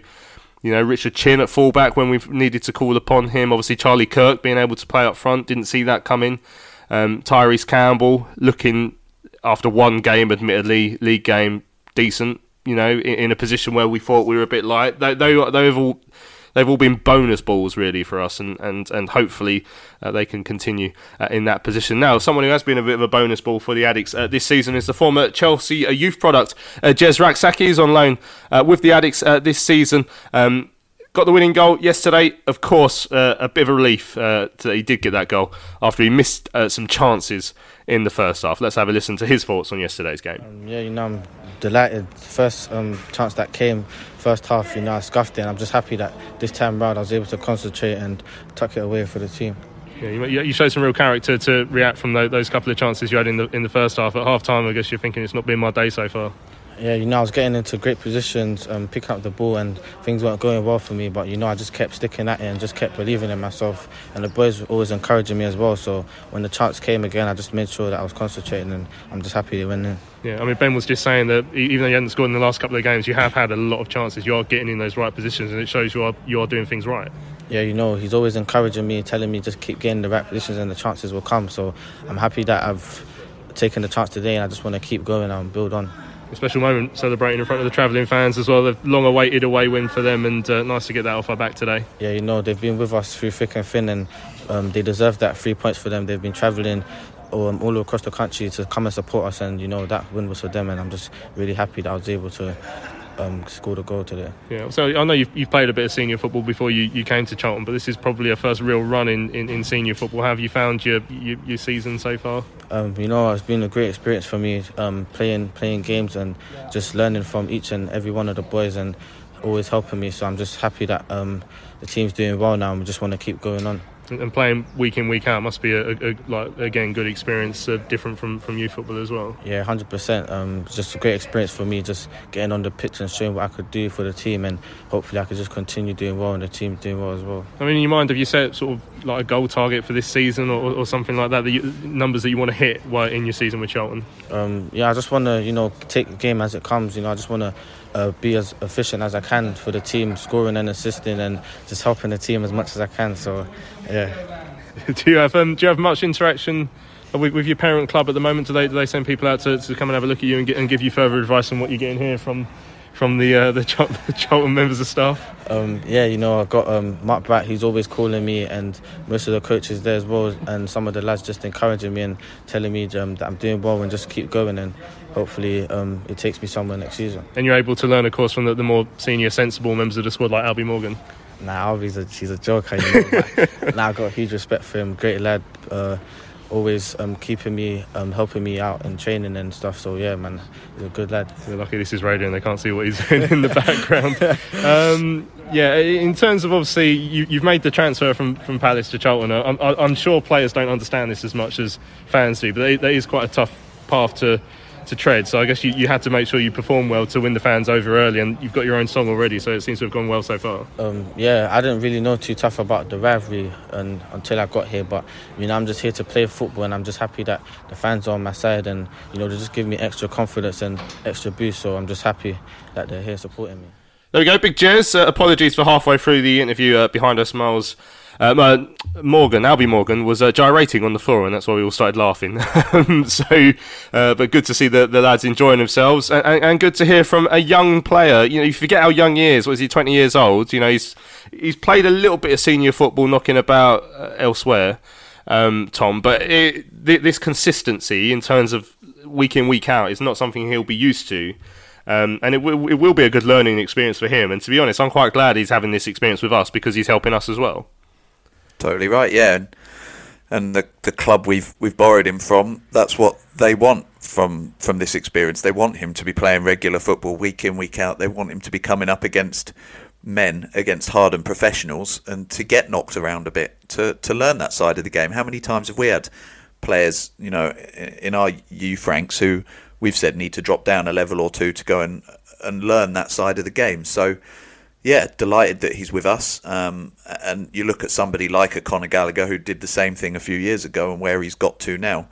you know, Richard Chin at fullback when we've needed to call upon him. Obviously, Charlie Kirk being able to play up front, didn't see that coming. Um, Tyreece Campbell looking after one game, admittedly, league game, decent. You know, in, in a position where we thought we were a bit light. They, they, they've all they've all been bonus balls really for us, and and and hopefully uh, they can continue uh, in that position. Now, someone who has been a bit of a bonus ball for the Addicks uh, this season is the former Chelsea uh, youth product, uh, Jez Rak-Sakyi, is on loan uh, with the Addicks this season. Um, got the winning goal yesterday. Of course, uh, a bit of a relief uh, that he did get that goal after he missed uh, some chances in the first half. Let's have a listen to his thoughts on yesterday's game. Um, yeah, you know, I'm delighted. First um, chance that came, first half, you know, I scuffed it, and I'm just happy that this time round I was able to concentrate and tuck it away for the team. Yeah, you, you showed some real character to react from those, those couple of chances you had in the in the first half. At half time, I guess you're thinking it's not been my day so far. Yeah, you know, I was getting into great positions, um, picking up the ball, and things weren't going well for me. But you know, I just kept sticking at it and just kept believing in myself. And the boys were always encouraging me as well. So when the chance came again, I just made sure that I was concentrating, and I'm just happy to win. In. Yeah, I mean, Ben was just saying that even though you hadn't scored in the last couple of games, you have had a lot of chances. You are getting in those right positions, and it shows you are you are doing things right. Yeah, you know, he's always encouraging me, telling me just keep getting the right positions, and the chances will come. So I'm happy that I've taken the chance today, and I just want to keep going and build on a special moment celebrating in front of the travelling fans as well. The long awaited away win for them, and uh, nice to get that off our back today. Yeah, you know, they've been with us through thick and thin, and um, they deserve that three points for them. They've been travelling um, all across the country to come and support us, and you know, that win was for them, and I'm just really happy that I was able to um, scored a goal today. Yeah, so I know you've, you've played a bit of senior football before you, you came to Charlton, but this is probably a first real run in, in, in senior football. How have you found your, your, your season so far? Um, you know, it's been a great experience for me um, playing playing games and just learning from each and every one of the boys and always helping me. So I'm just happy that um, the team's doing well now and we just want to keep going on and playing week in week out must be a, a, a like again good experience, uh, different from from youth football as well. Yeah, hundred um, percent. Just a great experience for me, just getting on the pitch and showing what I could do for the team, and hopefully I could just continue doing well, and the team doing well as well. I mean, in your mind, have you set sort of like a goal target for this season or, or something like that? The numbers that you want to hit while in your season with Charlton? Um, yeah, I just want to you know take the game as it comes. You know, I just want to uh, be as efficient as I can for the team, scoring and assisting, and just helping the team as much as I can. So, yeah. do you have um, do you have much interaction with, with, your parent club at the moment? Do they do they send people out to, to come and have a look at you and, get, and give you further advice on what you're getting here from from the uh, the, Chol- the members of staff? Um, yeah, you know, I've got um, Mark Bratt, who's always calling me, and most of the coaches there as well, and some of the lads just encouraging me and telling me um, that I'm doing well and just keep going, and hopefully um, it takes me somewhere next season. And you're able to learn, of course, from the, the more senior, sensible members of the squad like Albie Morgan. Nah, Albie's a, she's a joker, you know. but, nah, I've got huge respect for him. Great lad. Uh, always um, keeping me, um, helping me out in training and stuff. So yeah, man, he's a good lad. You're lucky this is radio and they can't see what he's doing in the background. um, yeah, in terms of obviously you, have made the transfer from, from Palace to Charlton. I'm, I'm, sure players don't understand this as much as fans do, but that is quite a tough path to to tread. So I guess you, you had to make sure you perform well to win the fans over early, and you've got your own song already, so it seems to have gone well so far. Um, yeah, I didn't really know too tough about the rivalry and, until I got here, but you know I'm just here to play football, and I'm just happy that the fans are on my side, and you know they just give me extra confidence and extra boost. So I'm just happy that they're here supporting me. There we go, Big Jez. Uh, apologies for halfway through the interview uh, behind us, Miles. Um, uh, Morgan, Albie Morgan, was uh, gyrating on the floor, and that's why we all started laughing. so, uh, but good to see the, the lads enjoying themselves, and, and, and, good to hear from a young player. You know, you forget how young he is. What is he? Twenty years old. You know, he's he's played a little bit of senior football, knocking about uh, elsewhere. Um, Tom, but it, th- this consistency in terms of week in week out is not something he'll be used to. Um, and it, w- it will be a good learning experience for him. And to be honest, I'm quite glad he's having this experience with us because he's helping us as well. Totally right. Yeah, and, and the the club we've we've borrowed him from. That's what they want from from this experience. They want him to be playing regular football week in week out. They want him to be coming up against men, against hardened professionals, and to get knocked around a bit to to learn that side of the game. How many times have we had players, you know, in our youth ranks who we've said need to drop down a level or two to go and and learn that side of the game. So yeah, delighted that he's with us. Um, and you look at somebody like a Conor Gallagher who did the same thing a few years ago and where he's got to now.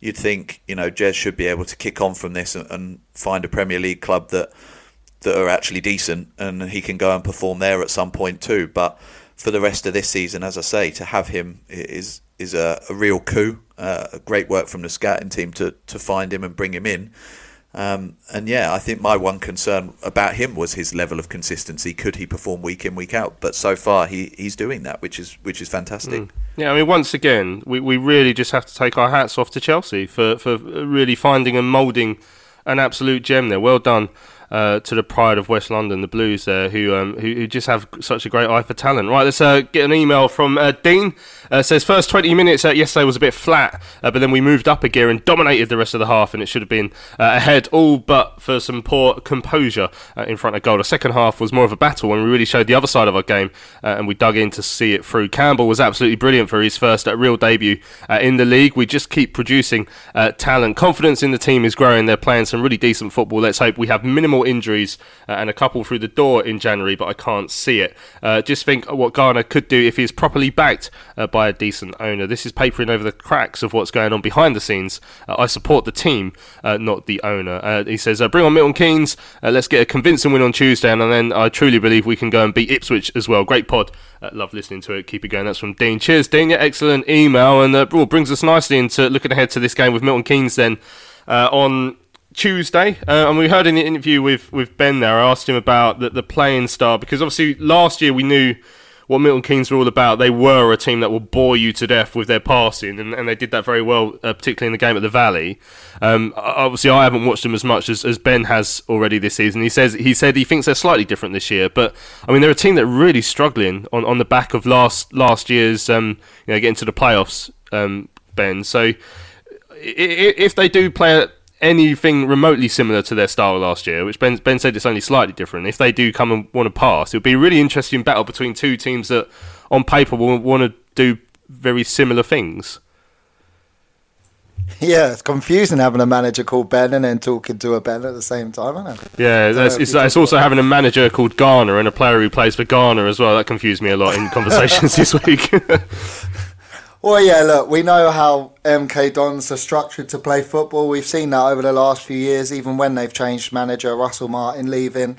You'd think, you know, Jez should be able to kick on from this and, and find a Premier League club that that are actually decent and he can go and perform there at some point too. But for the rest of this season, as I say, to have him is is a, a real coup. Uh, great work from the scouting team to to find him and bring him in. Um, and yeah, I think my one concern about him was his level of consistency. Could he perform week in week out? But so far, he, he's doing that, which is which is fantastic. Mm. Yeah, I mean, once again, we, we really just have to take our hats off to Chelsea for for really finding and moulding an absolute gem there. Well done uh, to the pride of West London, the Blues there, who, um, who, who just have such a great eye for talent. Right, let's uh, get an email from uh, Dean. Uh, says first 20 minutes uh, yesterday was a bit flat, uh, but then we moved up a gear and dominated the rest of the half, and it should have been ahead, all but for some poor composure in front of goal. The second half was more of a battle when we really showed the other side of our game, and we dug in to see it through. Campbell was absolutely brilliant for his first real debut in the league. We just keep producing talent. Confidence in the team is growing. They're playing some really decent football. Let's hope we have minimal injuries uh, and a couple through the door in January, but I can't see it. Uh, just think what Garner could do if he's properly backed uh, by a decent owner. This is papering over the cracks of what's going on behind the scenes. Uh, I support the team, uh, not the owner. Uh, he says, bring on Milton Keynes. let's get a convincing win on Tuesday, and then I truly believe we can go and beat Ipswich as well. Great pod. love listening to it. Keep it going. That's from Dean. Cheers, Dean. Yeah, excellent email, and uh, brings us nicely into looking ahead to this game with Milton Keynes then. Uh, on Tuesday, uh, and we heard in the interview with, with Ben there. I asked him about the, the playing style because obviously last year we knew what Milton Keynes were all about. They were a team that will bore you to death with their passing, and, and they did that very well, uh, particularly in the game at the Valley. Um, obviously, I haven't watched them as much as, as Ben has already this season. He says he said he thinks they're slightly different this year, but I mean they're a team that really struggling on, on the back of last last year's um, you know getting to the playoffs. Um, ben, so if they do play anything remotely similar to their style last year, which Ben, ben said it's only slightly different, if they do come and want to pass, it would be a really interesting battle between two teams that, on paper, will want to do very similar things. Yeah, it's confusing having a manager called Ben and then talking to a Ben at the same time, isn't it? Yeah, that's, it's, it's also having a manager called Garner and a player who plays for Garner as well. That confused me a lot in conversations this week. Well, yeah, look, we know how MK Dons are structured to play football. We've seen that over the last few years, even when they've changed manager, Russell Martin leaving,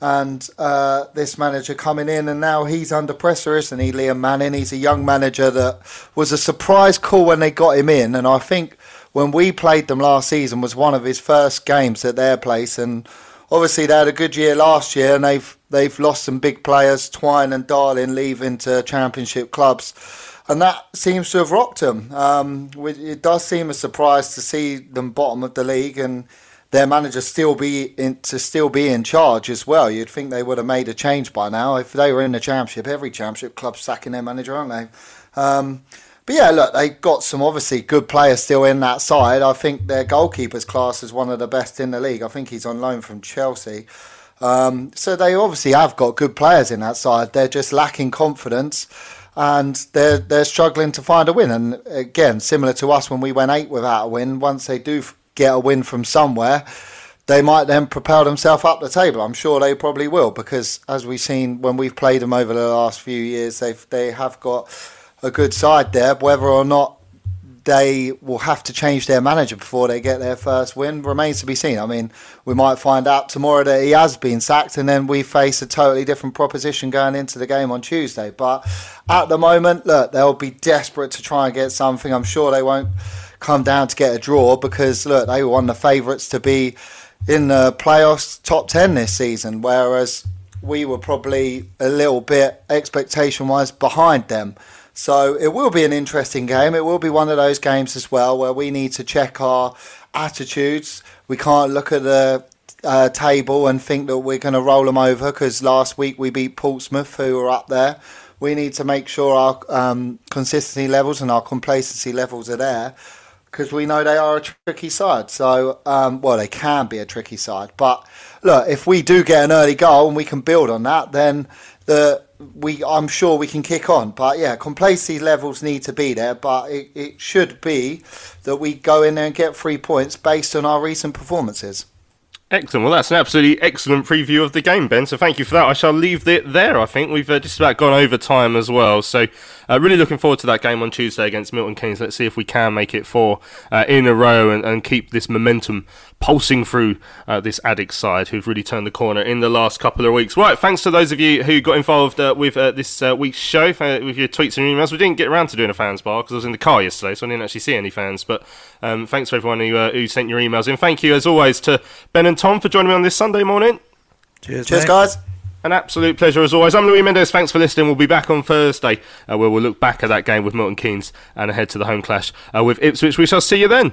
and uh, this manager coming in, and now he's under pressure, isn't he, Liam Manning? He's a young manager that was a surprise call when they got him in, and I think when we played them last season was one of his first games at their place, and obviously they had a good year last year, and they've they've lost some big players, Twine and Darling, leaving to Championship clubs, and that seems to have rocked them. Um, it does seem a surprise to see them bottom of the league and their manager still be in, to still be in charge as well. You'd think they would have made a change by now if they were in the championship. Every championship club's sacking their manager, aren't they? Um, but yeah, look, they got some obviously good players still in that side. I think their goalkeepers class is one of the best in the league. I think he's on loan from Chelsea. Um, so they obviously have got good players in that side. They're just lacking confidence and they're they're struggling to find a win. And again, similar to us when we went eight without a win, once they do get a win from somewhere, they might then propel themselves up the table. I'm sure they probably will because as we've seen when we've played them over the last few years, they've they have got a good side there. Whether or not they will have to change their manager before they get their first win remains to be seen. I mean, we might find out tomorrow that he has been sacked, and then we face a totally different proposition going into the game on Tuesday. But at the moment, look, they'll be desperate to try and get something. I'm sure they won't come down to get a draw because look, they were one of the favourites to be in the playoffs top ten this season, whereas we were probably a little bit expectation wise behind them. So it will be an interesting game. It will be one of those games as well where we need to check our attitudes. We can't look at the uh, table and think that we're going to roll them over because last week we beat Portsmouth, who were up there. We need to make sure our um, consistency levels and our complacency levels are there because we know they are a tricky side. So, um, well, they can be a tricky side. But look, if we do get an early goal and we can build on that, then the we I'm sure we can kick on. But yeah, complacency levels need to be there. But it, it should be that we go in there and get three points based on our recent performances. Excellent. Well, that's an absolutely excellent preview of the game, Ben. So thank you for that. I shall leave it there. I think we've uh, just about gone over time as well. So uh, really looking forward to that game on Tuesday against Milton Keynes. Let's see if we can make it four uh, in a row and, and keep this momentum pulsing through uh, this Addicks side who've really turned the corner in the last couple of weeks. Right, thanks to those of you who got involved uh, with uh, this uh, week's show, uh, with your tweets and emails. We didn't get around to doing a fans bar because I was in the car yesterday, so I didn't actually see any fans. But um, thanks for everyone who, uh, who sent your emails in. Thank you, as always, to Ben and Tom for joining me on this Sunday morning. Cheers, Cheers, guys. An absolute pleasure as always. I'm Louis Mendes. Thanks for listening. We'll be back on Thursday uh, where we'll look back at that game with Milton Keynes and ahead to the home clash uh, with Ipswich. We shall see you then.